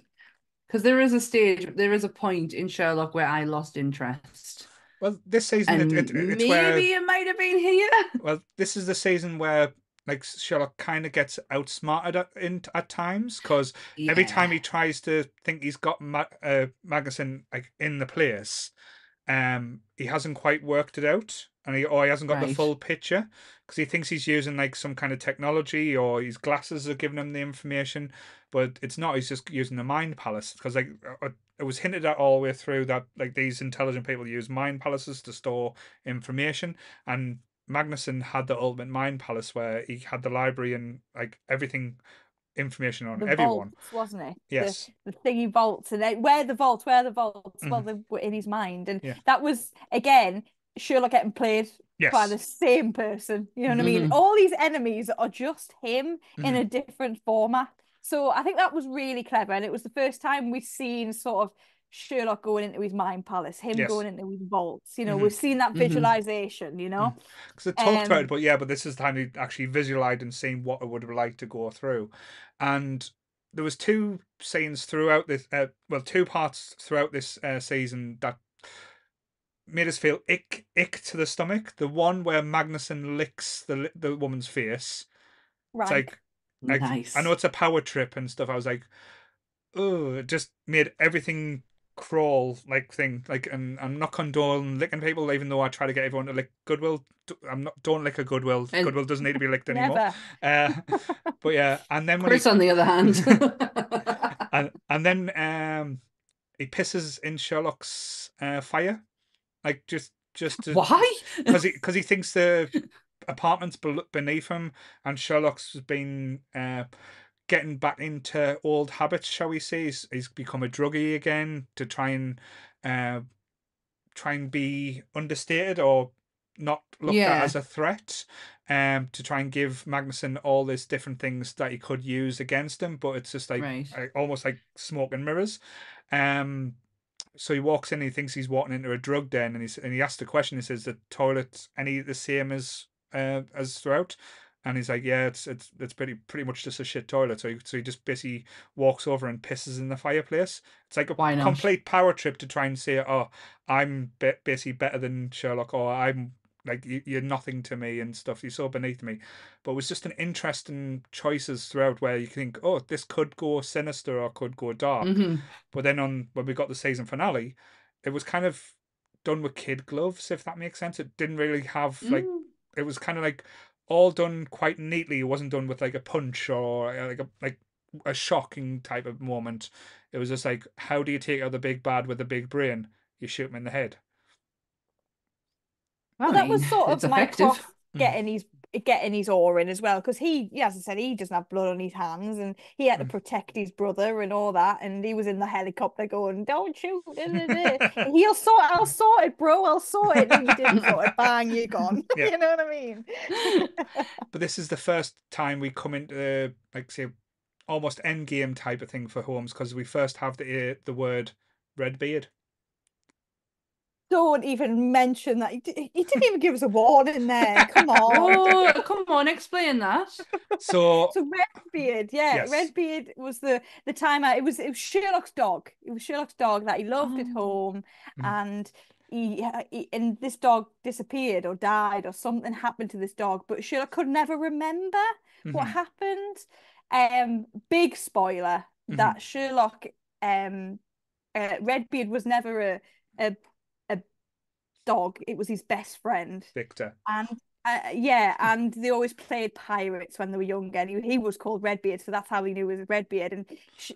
Because there is a stage, there is a point in Sherlock where I lost interest, Well, this season it, it, it's maybe where it might have been here. [laughs] Well, this is the season where like Sherlock kind of gets outsmarted at, in, at times because every time he tries to think he's got Ma- uh, Magnussen like in the place, um, he hasn't quite worked it out, and he or he hasn't got the full picture because he thinks he's using like some kind of technology or his glasses are giving him the information, but it's not. He's just using the mind palace because like uh, it was hinted at all the way through that like these intelligent people use mind palaces to store information and Magnussen had the ultimate mind palace where he had the library and like everything information on The everyone. vaults, wasn't it? The- Yes. The, thingy vaults and then where the vaults, where the vaults. Well, Mhm. they were in his mind, and Yeah. that was again Sherlock getting played by the same person. You know what I mean? Mhm. All these enemies are just him in Mhm. a different format. So I think that was really clever, and it was the first time we've seen sort of Sherlock going into his mind palace, him Yes. going into his vaults. You know, Mhm. we've seen that Mhm. visualization. You know, Because it talked about Um, it, but yeah, but this is the time he actually visualized and seen what it would have liked to go through. And there was two scenes throughout this, uh, well, two parts throughout this uh, season that made us feel ick, ick to the stomach. The one where Magnussen licks the the woman's face. right? It's like Like, nice. I know it's a power trip and stuff. I was like, oh, it just made everything crawl like thing. Like, and I'm not condoning licking people, even though I try to get everyone to lick Goodwill. I'm not. Don't lick a Goodwill. And- Goodwill doesn't need to be licked anymore. Uh, [laughs] but yeah, and then when Chris, he, on the other hand, [laughs] [laughs] and and then um, he pisses in Sherlock's uh, fire, like just just to, why? [laughs] because he because he thinks the [laughs] apartment's beneath him, and Sherlock's been uh, getting back into old habits, shall we say? He's, he's become a druggie again to try and uh, try and be understated or not looked Yeah. at as a threat. Um, to try and give Magnussen all these different things that he could use against him, but it's just like Right. like- almost like smoke and mirrors. Um, so he walks in, and he thinks he's walking into a drug den, and he's and he asks the question. He says, "The toilet any the same as uh, as throughout?" And he's like, "Yeah, it's it's it's pretty pretty much just a shit toilet." So he, so he just basically walks over and pisses in the fireplace. It's like a complete power trip to try and say, "Oh, I'm basically better than Sherlock," or "I'm like you, you're nothing to me" and stuff. You're so beneath me. But it was just an interesting choices throughout where you think, "Oh, this could go sinister or could go dark." Mhm. But then on when we got the season finale, it was kind of done with kid gloves, if that makes sense. It didn't really have like Mm. it was kind of like all done quite neatly. It wasn't done with like a punch or uh, like a like a shocking type of moment. It was just like, how do you take out the big bad with the big brain? You shoot him in the head. Well, Well, that was sort of effective. Mycroft getting his getting his awe in as well because he, as I said, he doesn't have blood on his hands and he had to protect his brother and all that. And he was in the helicopter going, "Don't shoot!" da, da, da." [laughs] He'll sort, I'll sort it, bro. I'll sort it. And you didn't sort it. Bang, you're gone. [laughs] Yeah. you know what I mean? [laughs] But this is the first time we come into like say almost end game type of thing for Holmes because we first have the uh, the word Redbeard. Don't even mention that. He, di- he didn't even give us a warning there. Come [laughs] on. Oh, come on, explain that. So So Redbeard, yeah, Yes. Redbeard was the the timer. It was it was Sherlock's dog. It was Sherlock's dog that he loved at Oh. home, Mhm. and he, he and this dog disappeared or died or something happened to this dog, but Sherlock could never remember what Mhm. happened. Um, big spoiler Mhm. that Sherlock, um, uh, Redbeard was never a a a dog. It was his best friend. Victor. And uh, yeah, and they always played pirates when they were younger. And he, he was called Redbeard, so that's how he knew it was Redbeard. And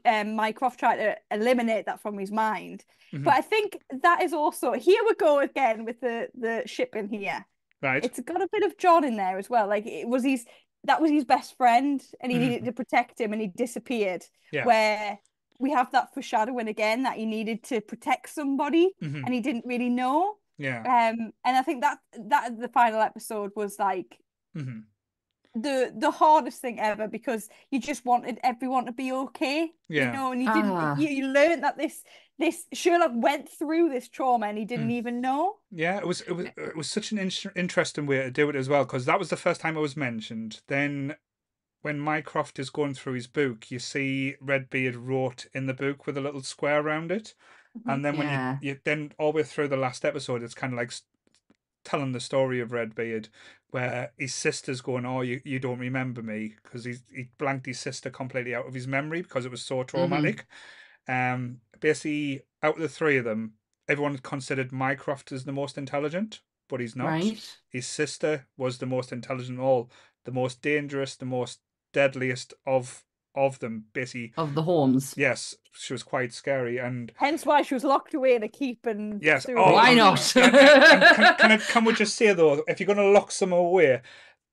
um, Mycroft tried to eliminate that from his mind. Mhm. But I think that is also here we go again with the the ship in here. Right. It's got a bit of John in there as well. Like it was his that was his best friend, and he Mhm. needed to protect him, and he disappeared. Yeah. Where we have that foreshadowing again that he needed to protect somebody, Mhm. and he didn't really know. Yeah. Um, and I think that that the final episode was like hmm the the hardest thing ever because you just wanted everyone to be okay, Yeah. you know, and you didn't Ah. you, you learned that this this Sherlock went through this trauma and he didn't Mm. even know. Yeah, it was it was it was such an in- interesting way to do it as well because that was the first time it was mentioned. Then, when Mycroft is going through his book, you see Redbeard wrote in the book with a little square around it, and then when Yeah. you, you then all the way through the last episode, it's kind of like telling the story of Redbeard, where his sister's going, "Oh, you, you don't remember me," because he he blanked his sister completely out of his memory because it was so traumatic. Um, basically, out of the three of them, everyone considered Mycroft as the most intelligent, but he's not. Right. His sister was the most intelligent of all, the most dangerous, the most deadliest of of them. Basically, Of the Horns. yes, she was quite scary, and Hence why she was locked away in a keep and Yes. Oh. Why not? [laughs] and- and can, can, I, can we just say though, if you're going to lock someone away,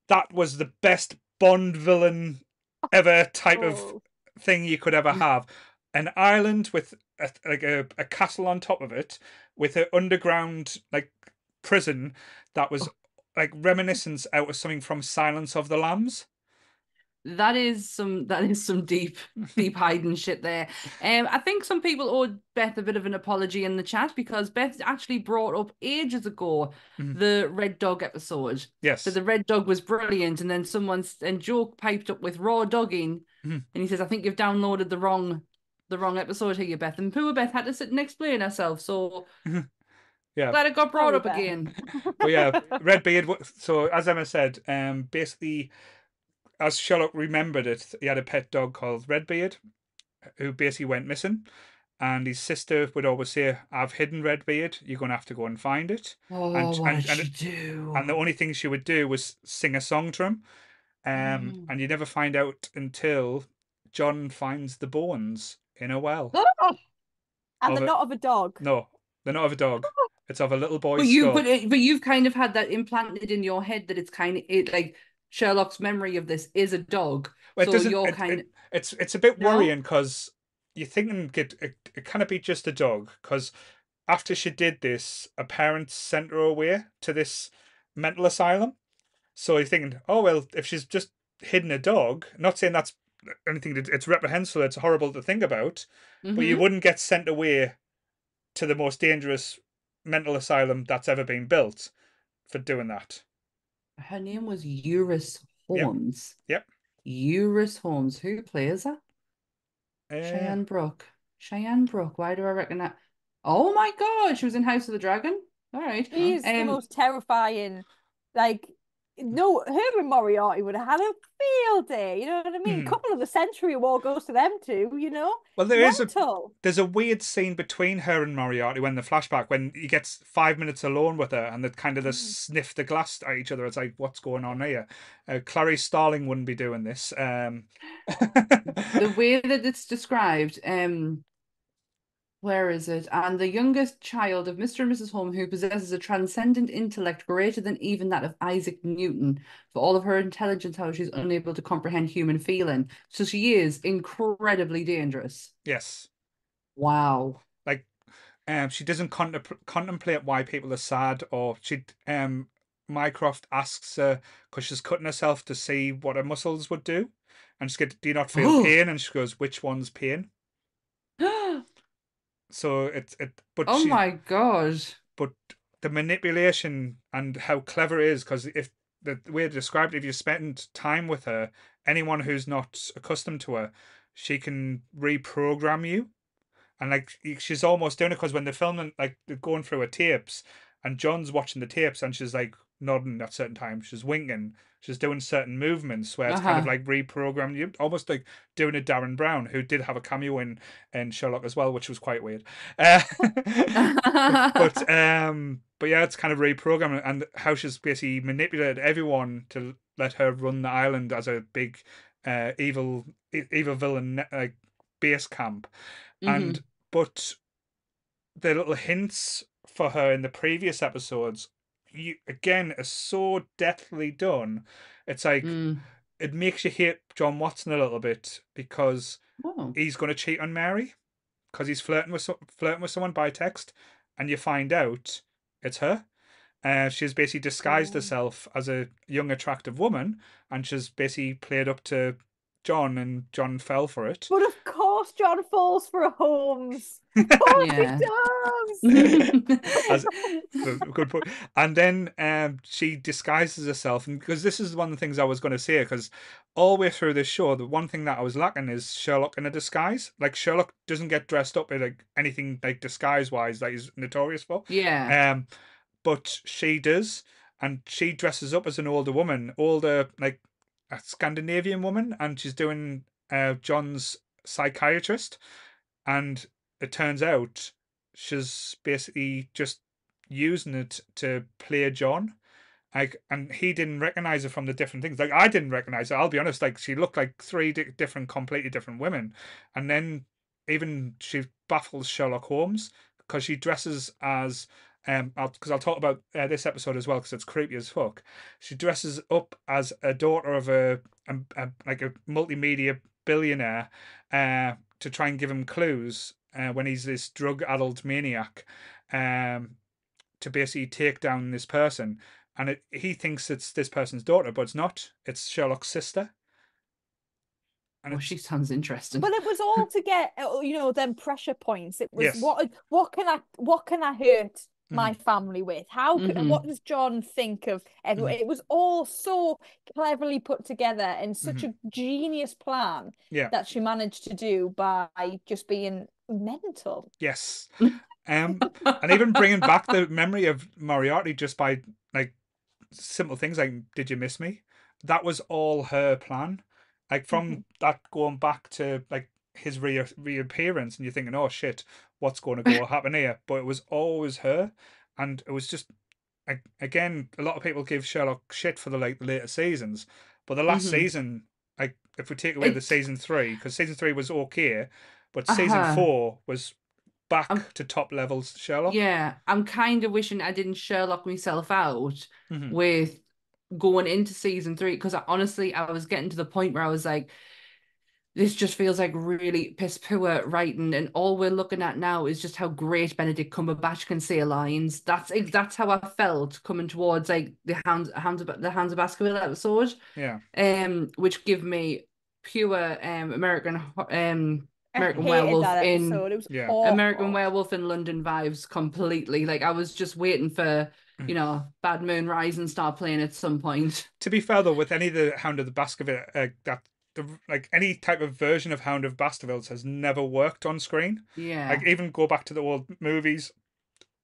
that was the best Bond villain ever type of Oh. thing you could ever have. An island with a, like a, a castle on top of it, with an underground like prison that was oh. like reminiscence out of something from Silence of the Lambs. That is some that is some deep deep [laughs] hiding shit there. Um, I think some people owed Beth a bit of an apology in the chat because Beth actually brought up ages ago Mhm. the Red Dog episode. Yes. So the Red Dog was brilliant, and then someone s- and Joke piped up with Raw Dogging, Mhm. and he says, "I think you've downloaded the wrong the wrong episode here, Beth." And poor Beth had to sit and explain herself. So [laughs] yeah. glad it got brought Sorry, up Beth. again. [laughs] but yeah, Red Beard. So as Emma said, um, basically, as Sherlock remembered it, he had a pet dog called Redbeard, who basically went missing, and his sister would always say, "I've hidden Redbeard. You're gonna have to go and find it." Oh, And- what and- and do? And the only thing she would do was sing a song to him, um, Mm. and you never find out until John finds the bones in a well. [gasps] And they're it. not of a dog. No, they're not of a dog. [gasps] It's of a little boy's But you, skull. but but you've kind of had that implanted in your head that it's kind of it like Sherlock's memory of this is a dog. Well, so you're it- kind it- it's it's a bit No? worrying because you're thinking it, it, it can't be just a dog because after she did this, a parent sent her away to this mental asylum. So you're thinking, oh well, if she's just hidden a dog, not saying that's anything that it's reprehensible, it's horrible to think about, of, but you mm-hmm. wouldn't get sent away to the most dangerous mental asylum that's ever been built for doing that. Her name was Eurus Yep. Holmes. Yep. Eurus Holmes. Who plays her? Uh, Sian Brooke. Sian Brooke. Why do I reckon that? Oh my God, she was in House of the Dragon. All right. He's the Um, most terrifying. Like, no, her and Moriarty would have had a field day. You know what I mean? Hmm. Couple of the Century Award goes to them too. You know, well, there is a there's a weird scene between her and Moriarty when the flashback when he gets five minutes alone with her and they kind of just sniff the glass at each other. It's like, what's going on here? Uh, Clarice Starling wouldn't be doing this. Um, the [laughs] way that it's described, um, where is it? And the youngest child of Mr. and Mrs. Holmes, who possesses a transcendent intellect greater than even that of Isaac Newton. For all of her intelligence, how she's unable to comprehend human feeling. So she is incredibly dangerous. Yes. Wow. Like, um, she doesn't contempl- contemplate why people are sad, or she, um, Mycroft asks her because she's cutting herself to see what her muscles would do, and she goes, "Do you not feel [gasps] pain?" And she goes, "Which one's pain?" Oh So it's it, but oh she, my god. but the manipulation and how clever it is because if the way to describe it, if you spend time with her, anyone who's not accustomed to her, she can reprogram you, and like she's almost doing it because when they're filming, like they're going through her tapes, and John's watching the tapes, and she's like nodding at certain times, she's winking, she's doing certain movements where it's kind of Uh-huh. like reprogrammed. You, almost like doing a Derren Brown who did have a cameo in in Sherlock as well, which was quite weird. [laughs] Uh, but [laughs] um but yeah it's kind of reprogramming and how she's basically manipulated everyone to let her run the island as a big uh evil evil villain like base camp. And but the little hints for her in the previous episodes you again are so deftly done it's like Mm. it makes you hate john watson a little bit because Oh. he's going to cheat on Mary because he's flirting with flirting with someone by text, and you find out it's her. Uh, she's basically disguised Oh. herself as a young, attractive woman, and she's basically played up to John, and John fell for it. But of course, John falls for Holmes. [laughs] Of course Yeah. he does. [laughs] As- Good- Good point. And then um, she disguises herself, and because this is one of the things I was going to say, because all the way through this show, the one thing that I was lacking is Sherlock in a disguise. Like Sherlock doesn't get dressed up in like anything like disguise wise that he's notorious for. yeah. Um, but she does, and she dresses up as an older woman, older like a Scandinavian woman, and she's doing uh, John's psychiatrist, and it turns out she's basically just using it to play John. Like, and he didn't recognize her from the different things. Like, I didn't recognize her. I'll be honest. Like, she looked like three di- different, completely different women. And then even she baffles Sherlock Holmes because she dresses as um because I'll, talk about uh, this episode as well because it's creepy as fuck. She dresses up as a daughter of a, a, a like a multimedia billionaire uh to try and give him clues uh, when he's this drug addled maniac um to basically take down this person and it, he thinks it's this person's daughter but it's not it's Sherlock's sister and Oh, she sounds interesting. Well, it was all to get uh, you know them pressure points. It was Yes. what what can I what can I hurt my Mm-hmm. family with? How can, Mhm. what does John think of everyone? Mm-hmm. It was all so cleverly put together and such a genius plan Mm-hmm. yeah that she managed to do by just being mental. Yes. [laughs] Um, and even bringing back the memory of Moriarty just by like simple things like "Did you miss me?" That was all her plan. Like from that going back to like his re- reappearance, and you're thinking, "Oh shit, what's going to go happen here?" But it was always her, and it was just again, a lot of people give Sherlock shit for the like the later seasons, but the last Mhm. season, like if we take away the season three, because season three was okay, but season Uh-huh. four was back Um, to top levels Sherlock. Yeah, I'm kind of wishing I didn't Sherlock myself out Mhm. with going into season three because I, honestly I was getting to the point where I was like, this just feels like really piss poor writing, and all we're looking at now is just how great Benedict Cumberbatch can say lines. That's that's how I felt coming towards like the hands hands of the hands of Baskerville episode, Yeah. um, which give me pure um American ho- um I American hated Werewolf that in. It was Yeah. awful. American Werewolf in London vibes completely. Like I was just waiting for, you know, Bad Moon Rising start playing at some point. To be fair though, with any of the Hound of the Baskerville, uh, that the like any type of version of Hound of Baskervilles has never worked on screen. Yeah. Like even go back to the old movies.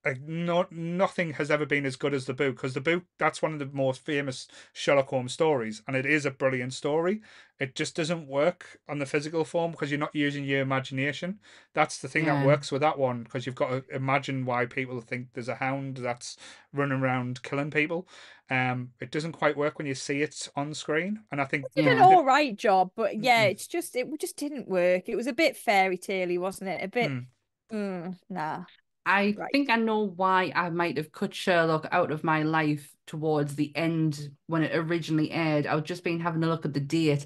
Like not nothing has ever been as good as the book because the book that's one of the most famous Sherlock Holmes stories and it is a brilliant story. It just doesn't work on the physical form because you're not using your imagination. That's the thing Yeah. that works with that one because you've got to imagine why people think there's a hound that's running around killing people. Um, it doesn't quite work when you see it on screen, and I think did an all right job, but yeah, it's just it just didn't work. It was a bit fairy tale wasn't it? A bit Mm. Mm, nah. I Right. think I know why I might have cut Sherlock out of my life towards the end when it originally aired. I've just been having a look at the date.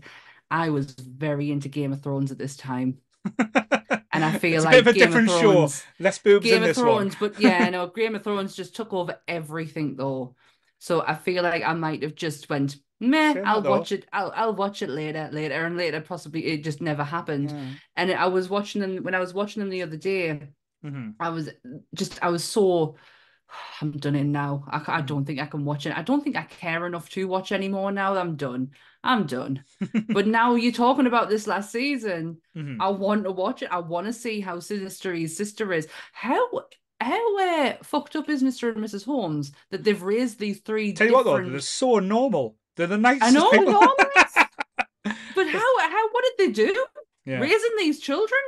I was very into Game of Thrones at this time. And I [laughs] feel it's like a bit of a Game different of show. Thrones, Less boobs Game of Thrones, one. but yeah, no, [laughs] Game of Thrones just took over everything though. So I feel like I might have just went, meh, I'll though. watch it. I'll I'll watch it later, later, and later possibly it just never happened. Yeah. And I was watching them when I was watching them the other day. Mhm. I was just I was so [sighs] I'm done in now. I, I Mm. don't think I can watch it. I don't think I care enough to watch anymore now. I'm done. I'm done. [laughs] but now you're talking about this last season. Mhm. I want to watch it. I want to see how sinister his sister is. How how uh, fucked up is Mr. and Mrs. Holmes that they've raised these three Tell you what, though, they're so normal. They're the nicest I know, people. enormous. [laughs] But how how what did they do? yeah. Raising these children?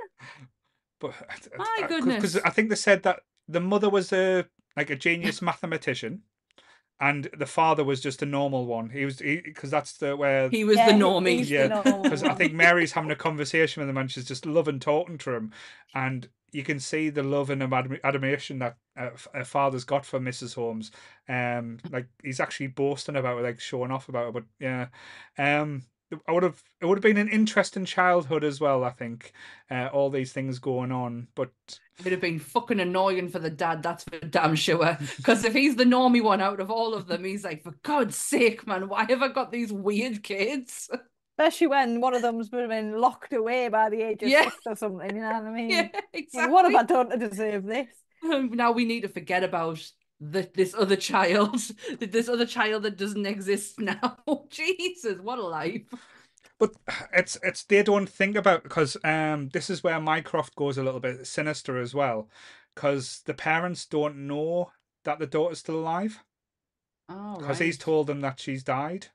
But My because goodness. I think they said that the mother was a like a genius mathematician, and the father was just a normal one. He was because that's the where He was Yeah, the normie. yeah, because I think Mary's having a conversation with him and she's just loving talking to him, and you can see the love and admiration that uh, f- a father's got for Mrs. Holmes. Um, like he's actually boasting about it, like showing off about it. But yeah, um, I would have it would have been an interesting childhood as well. I think uh, all these things going on, but It'd have been fucking annoying for the dad, that's for damn sure. [laughs] Because if he's the normie one out of all of them, he's like, for God's sake, man, why have I got these weird kids? [laughs] Especially when one of them's been locked away by the age of Yeah. six or something, you know what I [laughs] mean? yeah, Like, exactly. What have I done to deserve this? Now we need to forget about the, this other child, [laughs] this other child that doesn't exist [laughs] now. Jesus, what a life. But it's it's they don't think about because um this is where Mycroft goes a little bit sinister as well, because the parents don't know that the daughter's still alive Oh, because he's told them that she's died.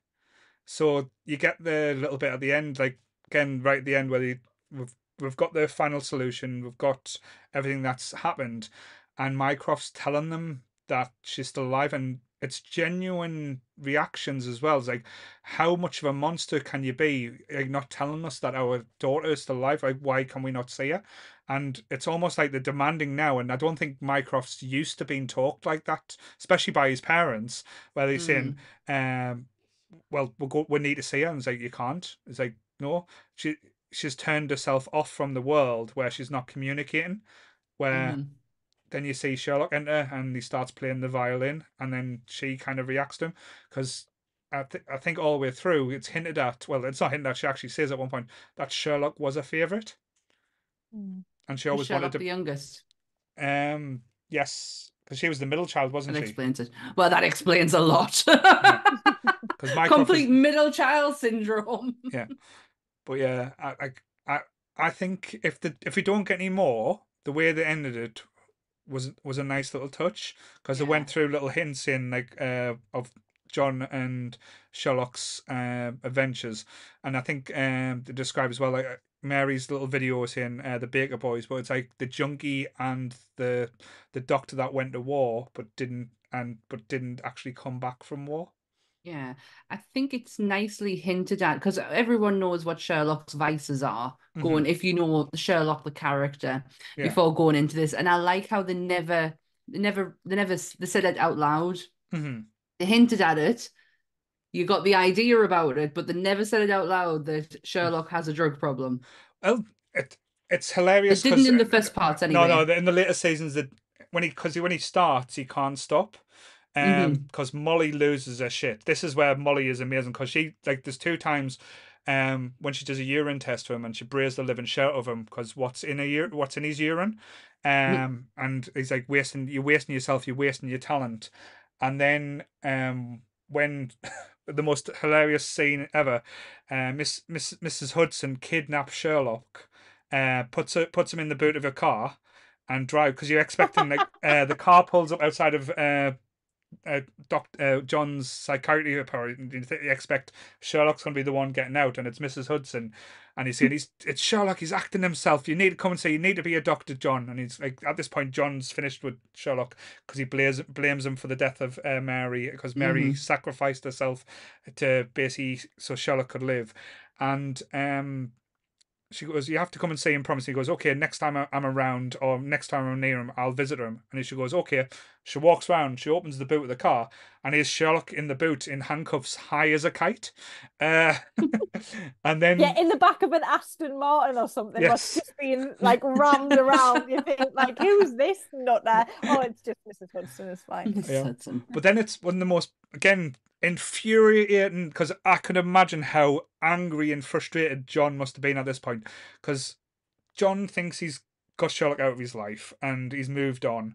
So you get the little bit at the end, like again right at the end where they, we've we've got the final solution, we've got everything that's happened, and Mycroft's telling them that she's still alive, and it's genuine reactions as well. It's like, how much of a monster can you be? Like not telling us that our daughter is still alive. Like, why can we not see her? And it's almost like they're demanding now. And I don't think Mycroft's used to being talked like that, especially by his parents, where they're saying, um, "Well, we'll go. We need to see her." And it's like, "You can't." It's like, "No." She she's turned herself off from the world where she's not communicating. Where Mhm. Then you see Sherlock enter and he starts playing the violin, and then she kind of reacts to him because I, th- I think all the way through it's hinted at. Well, it's not hinted at. She actually says at one point that Sherlock was a favorite, Mm. and she always Sherlock wanted to the youngest. Um, yes, because she was the middle child, wasn't That she? explains it. Well, that explains a lot. [laughs] Because Mycroft Complete middle child syndrome. Yeah, but yeah, I, I I I think if the if we don't get any more, the way they ended it was was a nice little touch because it went through little hints in like uh of John and Sherlock's uh, adventures, and I think um they describe as well like uh, Mary's little videos in uh, the Baker Boys, but it's like the junkie and the the doctor that went to war but didn't and but didn't actually come back from war. Yeah, I think it's nicely hinted at because everyone knows what Sherlock's vices are. Going, if you know Sherlock the character Yeah. before going into this, and I like how they never, they never, they never, they said it out loud. hmm They hinted at it. You got the idea about it, but they never said it out loud that Sherlock has a drug problem. Well, it it's hilarious. It didn't in the first parts No, anyway. no, the- in the later seasons that when he because when he starts he can't stop. Um, Mhm. because Molly loses her shit. This is where Molly is amazing because she like there's two times, um, when she does a urine test for him and she brays the living shit out of him because what's in a ur- what's in his urine, um, and he's like wasting you're wasting yourself, you're wasting your talent, and then um when [laughs] the most hilarious scene ever, uh, Miss Miss Mrs Hudson kidnaps Sherlock, uh, puts her, puts him in the boot of a car, and drive because you're expecting like [laughs] uh, the car pulls up outside of uh, uh, Doc, uh, John's psychiatry apartment. You th- you expect Sherlock's going to be the one getting out, and it's Mrs. Hudson, and he's saying he's it's Sherlock. He's acting himself. You need to come and say you need to be a doctor, John. And he's like at this point, John's finished with Sherlock because he blames blames him for the death of uh, Mary because Mary sacrificed herself to basically so Sherlock could live, and um. she goes, you have to come and see him. Promise. He goes, okay. Next time I'm around, or next time I'm near him, I'll visit him. And she goes, okay. She walks round. She opens the boot of the car, and here's Sherlock in the boot in handcuffs, high as a kite. Uh, [laughs] and then Yeah, in the back of an Aston Martin or something, Yes. yes. just being like rammed around. You think like, who's this nut there? Oh, it's just Mrs. Hudson. It's fine. Yeah. Hudson. But then it's one of the most again infuriating because I can imagine how angry and frustrated John must have been at this point because John thinks he's got Sherlock out of his life and he's moved on,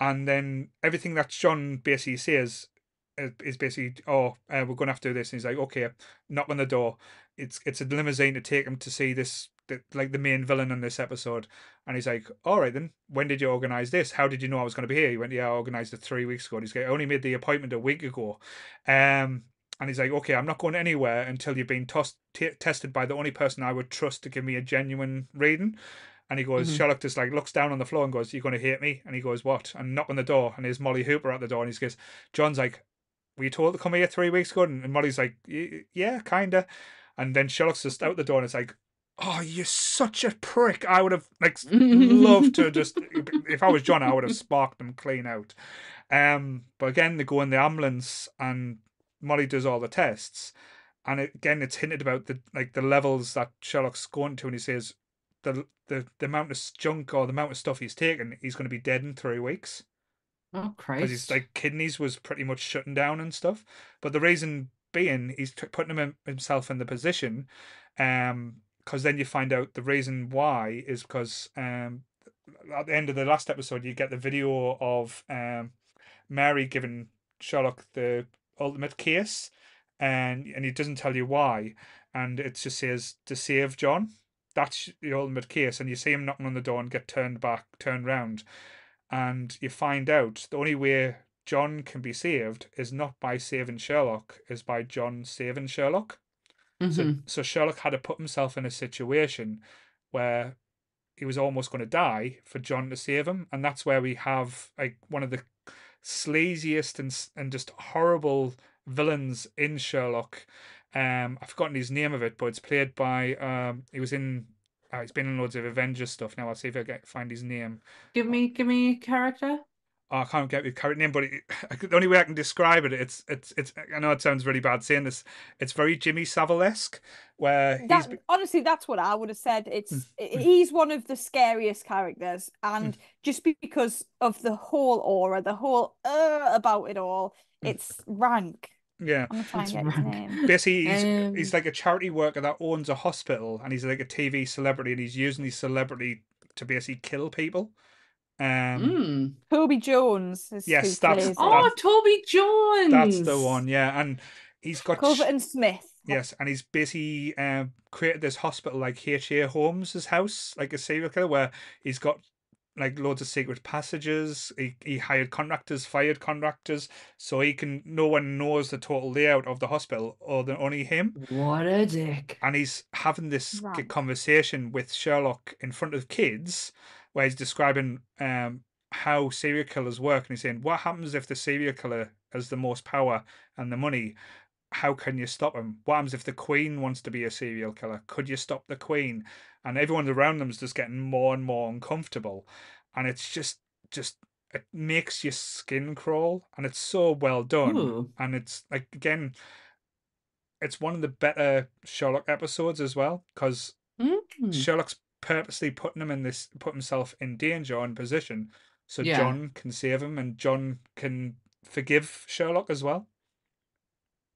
and then everything that John basically says is- is basically, "Oh, uh, we're going to have to do this," and he's like, "Okay, knock on the door." It's it's a limousine to take him to see this. The, like the main villain in this episode, and he's like, "All right, then. When did you organize this? How did you know I was going to be here?" He went, "Yeah, I organized it three weeks ago." And he's like, "I only made the appointment a week ago," um, and he's like, "Okay, I'm not going anywhere until you've been tos- t- tested by the only person I would trust to give me a genuine reading." And he goes, Mhm. Sherlock just like looks down on the floor and goes, "You're going to hate me?" And he goes, "What?" And knock on the door, and there's Molly Hooper at the door, and he goes, "John's like, were you told to come here three weeks ago?" And and Molly's like, "Yeah, kinda." And then Sherlock's just out the door, and it's like, "Oh, you're such a prick!" I would have like loved to [laughs] just if I was John, I would have sparked them clean out. Um, but again, they go in the ambulance, and Molly does all the tests, and it, again, it's hinted about the like the levels that Sherlock's going to, and he says the the the amount of junk or the amount of stuff he's taken, he's going to be dead in three weeks Oh crazy. because his like kidneys was pretty much shutting down and stuff. But the reason being, he's t- putting him himself in the position, um, because then you find out the reason why is because um, at the end of the last episode, you get the video of um, Mary giving Sherlock the ultimate case, and and he doesn't tell you why, and it just says to save John. That's the ultimate case, and you see him knocking on the door and get turned back, turned round, and you find out the only way John can be saved is not by saving Sherlock, is by John saving Sherlock. So, Mhm. so Sherlock had to put himself in a situation where he was almost going to die for John to save him, and that's where we have like one of the sleaziest and and just horrible villains in Sherlock. Um, I've forgotten his name of it, but it's played by um, he was in. Uh, he's been in loads of Avengers stuff. Now I'll see if I can find his name. Give me, give me character. Oh, I can't get the current name, but it, [laughs] the only way I can describe it, it's it's it's. I know it sounds really bad saying this. It's very Jimmy Savile esque, where he's That, honestly, that's what I would have said. It's Mm, he's one of the scariest characters, and just because of the whole aura, the whole uh about it all, it's rank. Yeah. I'm gonna try and It's get his name. Basically, he's, Um, he's like a charity worker that owns a hospital, and he's like a TV celebrity, and he's using his celebrity to basically kill people. Um, Mm. Toby Jones is Yes, who that's- plays. Oh, Toby Jones. that's the one, yeah. And he's got sh- Culverton Smith. Yes, and he's basically um, created this hospital like H.A. Holmes' house, like a serial killer, where he's got like loads of secret passages. He, he hired contractors, fired contractors, so he can no one knows the total layout of the hospital other than only him. What a dick. And he's having this k- Right. conversation with Sherlock in front of kids, where he's describing um, how serial killers work, and he's saying, "What happens if the serial killer has the most power and the money?" How can you stop him? What happens if the Queen wants to be a serial killer? Could you stop the Queen? And everyone around them is just getting more and more uncomfortable, and it's just just it makes your skin crawl, and it's so well done, Ooh. and it's like again, it's one of the better Sherlock episodes as well because Mm. Sherlock's purposely putting him in this, put himself in danger and position, so Yeah. John can save him, and John can forgive Sherlock as well.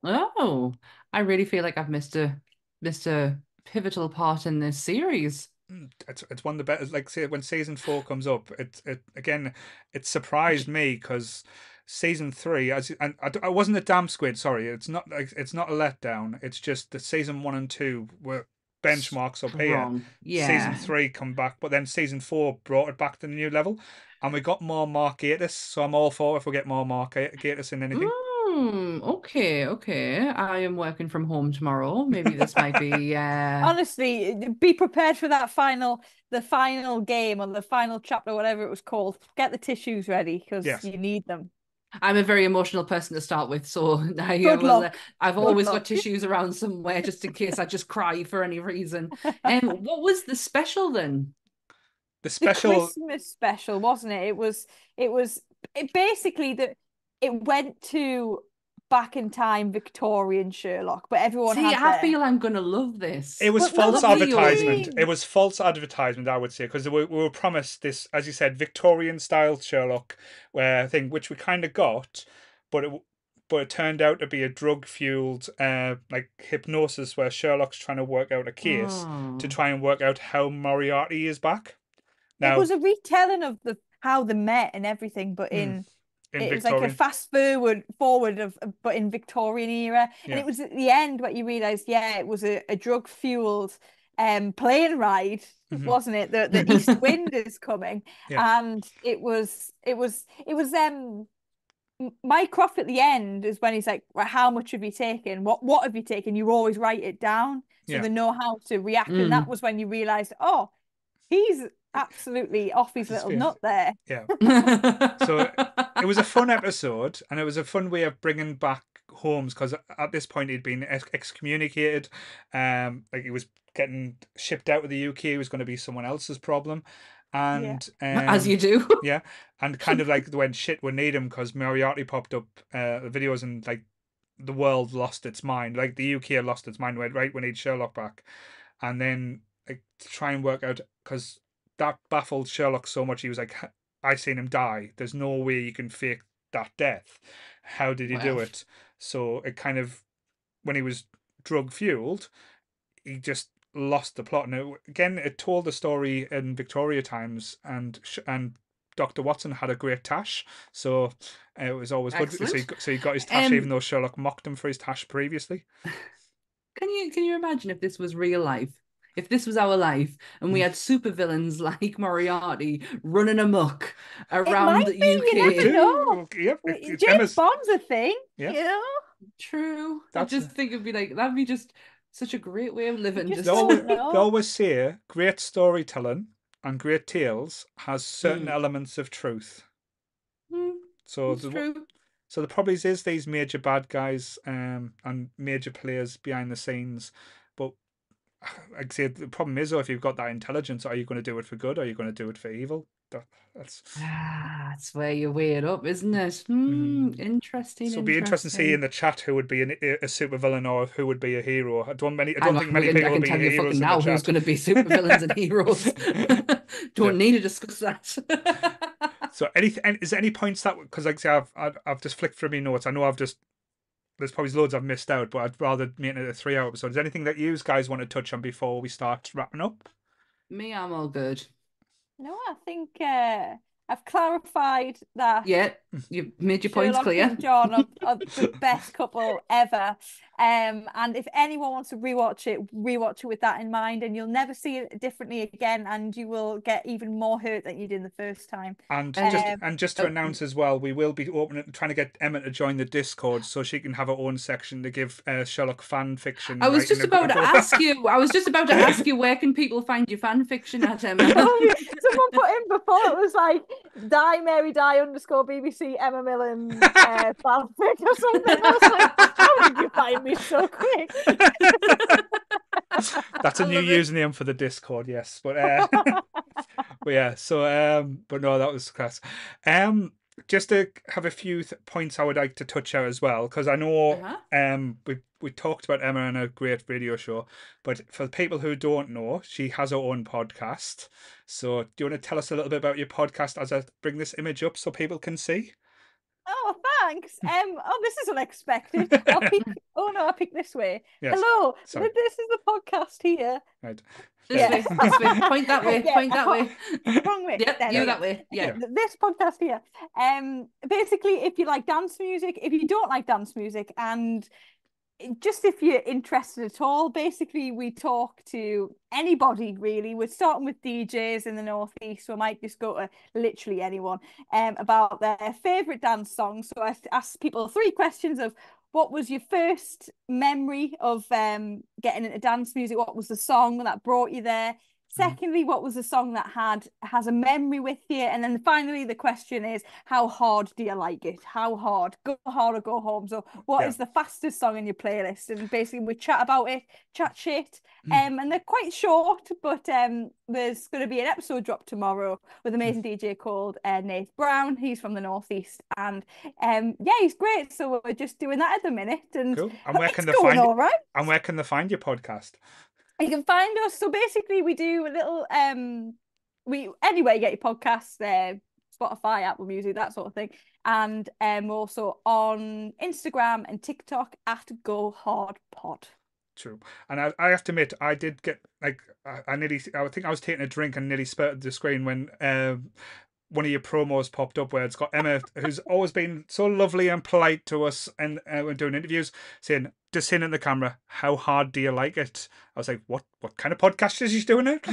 Oh, I really feel like I've missed a missed a pivotal part in this series. Mm, it's it's one of the best. Like say when season four comes up, it it again it surprised me because season three as and I, I wasn't a damn squid. Sorry, it's not like it's not a letdown. It's just that season one and two were benchmarks up here. Strong. Yeah. Season three come back, but then season four brought it back to the new level, and we got more Mark Gatiss. So I'm all for if we get more Mark Ga- Gatiss in anything. Mm, okay, okay. I am working from home tomorrow. Maybe this might be [laughs] uh Honestly, be prepared for that final, the final game or the final chapter, whatever it was called. Get the tissues ready because Yes. you need them. I'm a very emotional person to start with, so [laughs] I Good will, uh, luck. I've Good always luck. got [laughs] tissues around somewhere just in case I just cry for any reason. Um, what was the special then? The the special Christmas special, wasn't it? It was it was it basically that it went to back in time Victorian Sherlock, but everyone See, had I their- feel I'm gonna love this. It was But false advertisement. It was false advertisement, I would say, because we, we were promised this, as you said, Victorian style Sherlock, where thing which we kind of got, but it but it turned out to be a drug fueled uh like hypnosis where Sherlock's trying to work out a case Oh. to try and work out how Moriarty is back. Now, it was a retelling of the how they met and everything, but Mm, in it was like a fast forward forward of but in Victorian era. And it was at the end what you realised, yeah, it was a, a drug fueled um plane ride, Mhm. wasn't it? The the east wind is coming. Yeah. And it was it was it was um Mycroft at the end is when he's like, right, how much have you taken? What what have you taken? You always write it down so Yeah. they know how to react. Mm. And that was when you realised, oh, he's absolutely off his little nut there. yeah. [laughs] So, It was a fun episode, and it was a fun way of bringing back Holmes because at this point he'd been ex- excommunicated. Um, like he was getting shipped out of the UK. It was going to be someone else's problem, and [laughs] As um, you do. [laughs] yeah, and kind of like when shit would need him because Moriarty popped up uh, the videos and like the world lost its mind. Like the UK had lost its mind. Right, we need Sherlock back, and then like to try and work out because that baffled Sherlock so much. He was like, "H- I seen him die. There's no way you can fake that death. How did he do it? So it kind of when he was drug fueled, he just lost the plot. Now again, it told the story in Victoria times, and and Doctor Watson had a great tash, so it was always good. So he, got- so he got his tash, Um, even though Sherlock mocked him for his tash previously. [laughs] Can you can you imagine if this was real life? If this was our life and Mm. we had supervillains [laughs] like Moriarty running amok It around might the be, you never UK. know. Yep, it- it's James Emma's- Bond's a thing, Yeah. you know? True. I That's just think it'd be like that'd be just such a great way of living. just They Just always, don't they know. always say great storytelling and great tales has certain Mm. elements of truth. Mm, So it's the, true. so the problem is these major bad guys um and major players behind the scenes, but [sighs] like I say, the problem is though if you've got that intelligence, are you going to do it for good? Or are you going to do it for evil? That, that's Ah, that's where you weigh it up, isn't it? Hmm, interesting. so it'll be interesting to see in the chat who would be an, a supervillain or who would be a hero. I don't many. I don't I'm think many can- people I will can be tell you heroes fucking in now who's going to be supervillains and heroes. [laughs] [laughs] Don't Yeah. need to discuss that. So any is there any points that because like I say I've I've just flicked through my notes. I know I've just there's probably loads I've missed out, but I'd rather make it a three hour episode. Is there anything that you guys want to touch on before we start wrapping up? Me, I'm all good. No, I think uh, I've clarified that Yeah, you made your points Sherlock clear. and John are, are the best couple ever. Um, and if anyone wants to rewatch it, rewatch it with that in mind, and you'll never see it differently again, and you will get even more hurt than you did the first time. And just Um, and just to oh. announce as well, we will be opening trying to get Emma to join the Discord so she can have her own section to give uh, Sherlock fan fiction. I was just about to ask you. I was just about to [laughs] ask you where can people find your fan fiction at, Emma? [laughs] Oh. Someone put in before it was like die Mary die underscore BBC Emma Millen [laughs] uh, fanfic or something. I was like, how did you find me so quick? [laughs] That's a new username for the Discord, yes. But uh, [laughs] but yeah, so um, but no, that was class. Um, just to have a few th- points I would like to touch on as well, because I know Uh-huh. um we we talked about Emma in a great radio show, but for the people who don't know, she has her own podcast. So do you want to tell us a little bit about your podcast as I bring this image up so people can see? Oh, thanks. [laughs] Um, oh, this is unexpected. [laughs] I'll pick, oh no, I picked this way. Yes. Hello, sorry. this is the podcast here. Right. This Yeah. way, this way. [laughs] Point that way. Yeah, Point that way. Wrong way. Yep, There you we that way. Yeah. This podcast here. Um, basically, if you like dance music, if you don't like dance music, and just if you're interested at all, basically we talk to anybody really. We're starting with DJs in the northeast, so I might just go to literally anyone um about their favorite dance song. So I ask people three questions of what was your first memory of um getting into dance music? What was the song that brought you there? Secondly, what was a song that had has a memory with you? And then finally, the question is, how hard do you like it? How hard? Go hard or go home. So, what is Yeah. the fastest song in your playlist? And basically, we chat about it, chat shit. Mm. Um, and they're quite short, but um, there's going to be an episode drop tomorrow with an Mm. amazing DJ called uh, Nate Brown. He's from the northeast, and um, yeah, he's great. So we're just doing that at the minute, and Cool. And where can they find all right. and where can they find your podcast? You can find us. So basically, we do a little um, we anywhere you get your podcasts, uh, Spotify, Apple Music, that sort of thing, and um, also on Instagram and TikTok at Go Hard Pod. True. And I, I have to admit, I did get like I, I nearly I think I was taking a drink and nearly spurted the screen when um one of your promos popped up where it's got Emma, who's always been so lovely and polite to us and uh, when doing interviews, saying just in the camera, "How hard do you like it?" I was like, "What? What kind of podcast is she doing it?"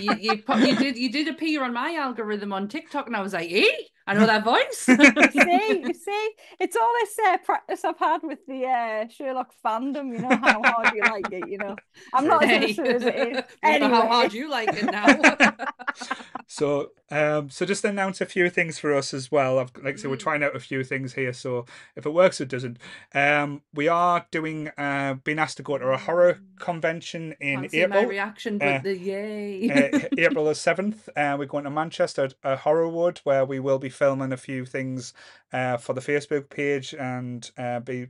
you, you, you did you did appear on my algorithm on TikTok, and I was like, "Eh, I know that voice." you [laughs] [laughs] see, you see, it's all this uh, practice I've had with the uh, Sherlock fandom. You know how hard you like it. You know, I'm not as Hey. innocent as it is. [laughs] We know Anyway, how hard you like it now. So, um, so just announce a few things for us as well. I've, like I said, we're Mm. trying out a few things here. So if it works, it doesn't. Um, we are doing, uh, being asked to go to a horror convention in Can't see my April. reaction, but Uh, the yay. uh, April the 7th. Uh, we're going to Manchester at uh, Horrorwood, where we will be filming a few things uh, for the Facebook page and uh, be.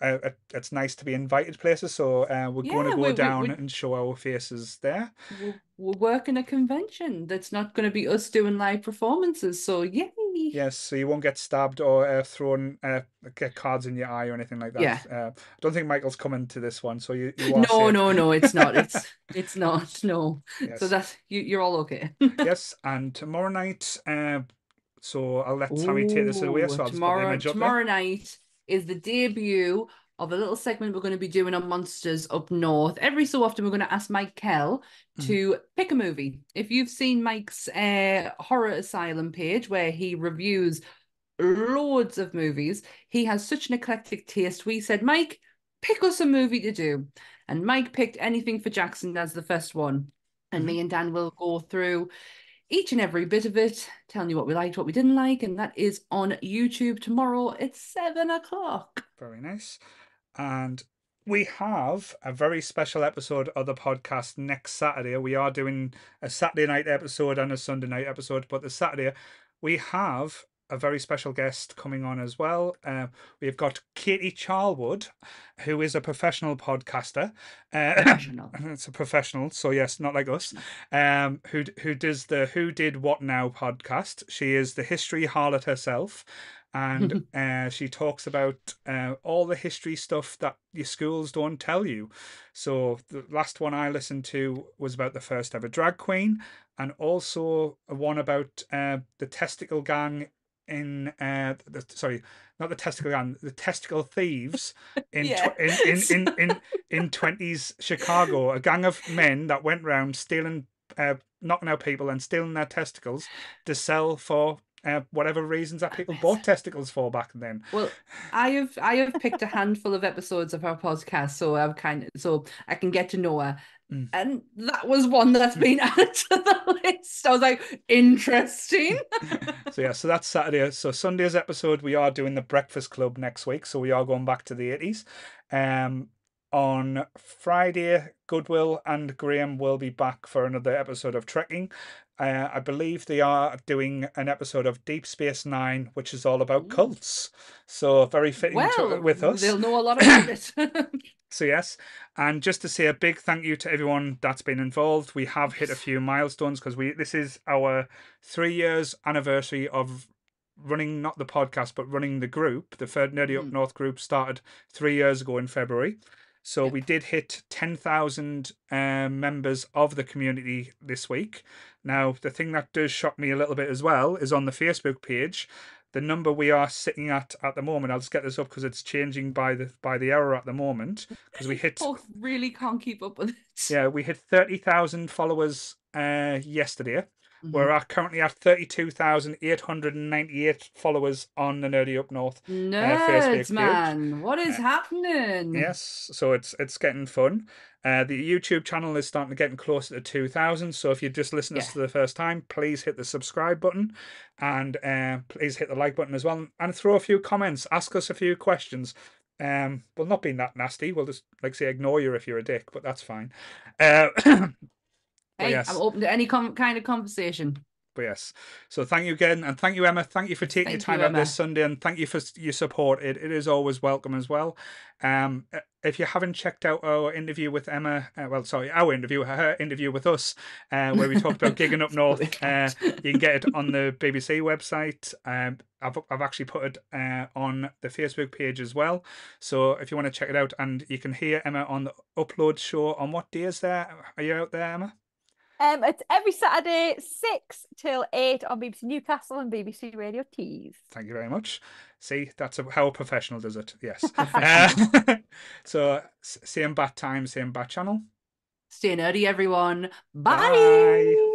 Uh, it's nice to be invited places, so uh, we're going to go we- down we- and show our faces there. we're, we're working a convention that's not going to be us doing live performances. So yay! Yes, so you won't get stabbed or uh, thrown, uh, get cards in your eye or anything like that. Yeah. Uh, I don't think Michael's coming to this one, so you, you No, safe. no, no, it's not. It's [laughs] it's not. No. Yes. So that you you're all okay. [laughs] yes, and tomorrow night, uh, so I'll let Tammy take this away. Ooh, So I'll just put the tomorrow image up there. tomorrow night is the debut of a little segment we're going to be doing on Monsters Up North. Every so often, we're going to ask Mike Kell Mm-hmm. to pick a movie. If you've seen Mike's uh, Horror Asylum page where he reviews loads of movies, he has such an eclectic taste. We said, Mike, pick us a movie to do. And Mike picked Anything for Jackson as the first one. And me and Dan will go through each and every bit of it, telling you what we liked, what we didn't like, and that is on YouTube tomorrow at seven o'clock. Very nice. And we have a very special episode of the podcast next Saturday. We are doing a Saturday night episode and a Sunday night episode, but the Saturday we have a very special guest coming on as well. Uh, we've got Katie Charlwood, who is a professional podcaster. Uh, Professional. [coughs] it's a professional, so yes, not like us. Um, who who does the Who Did What Now podcast. She is the history harlot herself, and [laughs] uh, she talks about uh, all the history stuff that your schools don't tell you. So the last one I listened to was about the first ever drag queen, and also one about uh, the testicle gang in uh the, sorry not the testicle gang the testicle thieves [laughs] in Yeah. tw- in, in, [laughs] in in in 20s chicago a gang of men that went round stealing uh knocking out people and stealing their testicles to sell for uh, whatever reasons that people bought testicles for back then Well, I have I have picked a handful of episodes of our podcast, so I've kind of so I can get to know her. Mm. And that was one that's been [laughs] added to the list. I was like, interesting. [laughs] so yeah so that's saturday so sunday's episode we are doing the breakfast club next week so we are going back to the 80s um on friday goodwill and graham will be back for another episode of trekking uh, i believe they are doing an episode of deep space nine which is all about cults so very fitting to, with us they'll know a lot [coughs] about it. [laughs] so yes, and just to say a big thank you to everyone that's been involved. We have hit a few milestones because we this is our three years anniversary of running not the podcast but running the group. The third Nerdy Up Mm. North group started three years ago in February. So we did hit 10,000 um, members of the community this week. Now, the thing that does shock me a little bit as well is on the Facebook page, the number we are sitting at at the moment. I'll just get this up because it's changing by the by the hour at the moment because we hit Both [laughs] really can't keep up with it. yeah we hit 30,000 followers uh yesterday. Mhm. We're at, currently at 32,898 followers on the Nerdy Up North Nerds, page. man. What is happening? Yes, so it's it's getting fun. Uh, the YouTube channel is starting to getting closer to 2,000. So if you just listen to us for the first time, please hit the subscribe button and uh, please hit the like button as well and throw a few comments. Ask us a few questions. Um, we'll not being that nasty. We'll just like say ignore you if you're a dick, but that's fine. Uh, [coughs] Hey, yes. I'm open to any com- kind of conversation. But yes, so thank you again, and thank you, Emma. Thank you for taking Thank your time you, out this Sunday, and thank you for your support. It, it is always welcome as well. Um, uh, if you haven't checked out our interview with Emma, uh, well, sorry, our interview, her interview with us, uh, where we talked about gigging up [laughs] north, uh, you can get it on the [laughs] BBC website. Um, I've I've actually put it uh, on the Facebook page as well. So if you want to check it out, and you can hear Emma on the upload show on what day is there are you out there, Emma? Um, it's every Saturday, six till eight on BBC Newcastle and BBC Radio Tees. Thank you very much. See, that's a, how a professional does it. Yes. [laughs] Uh, [laughs] so, same bat time, same bat channel. Stay nerdy, everyone. Bye. Bye.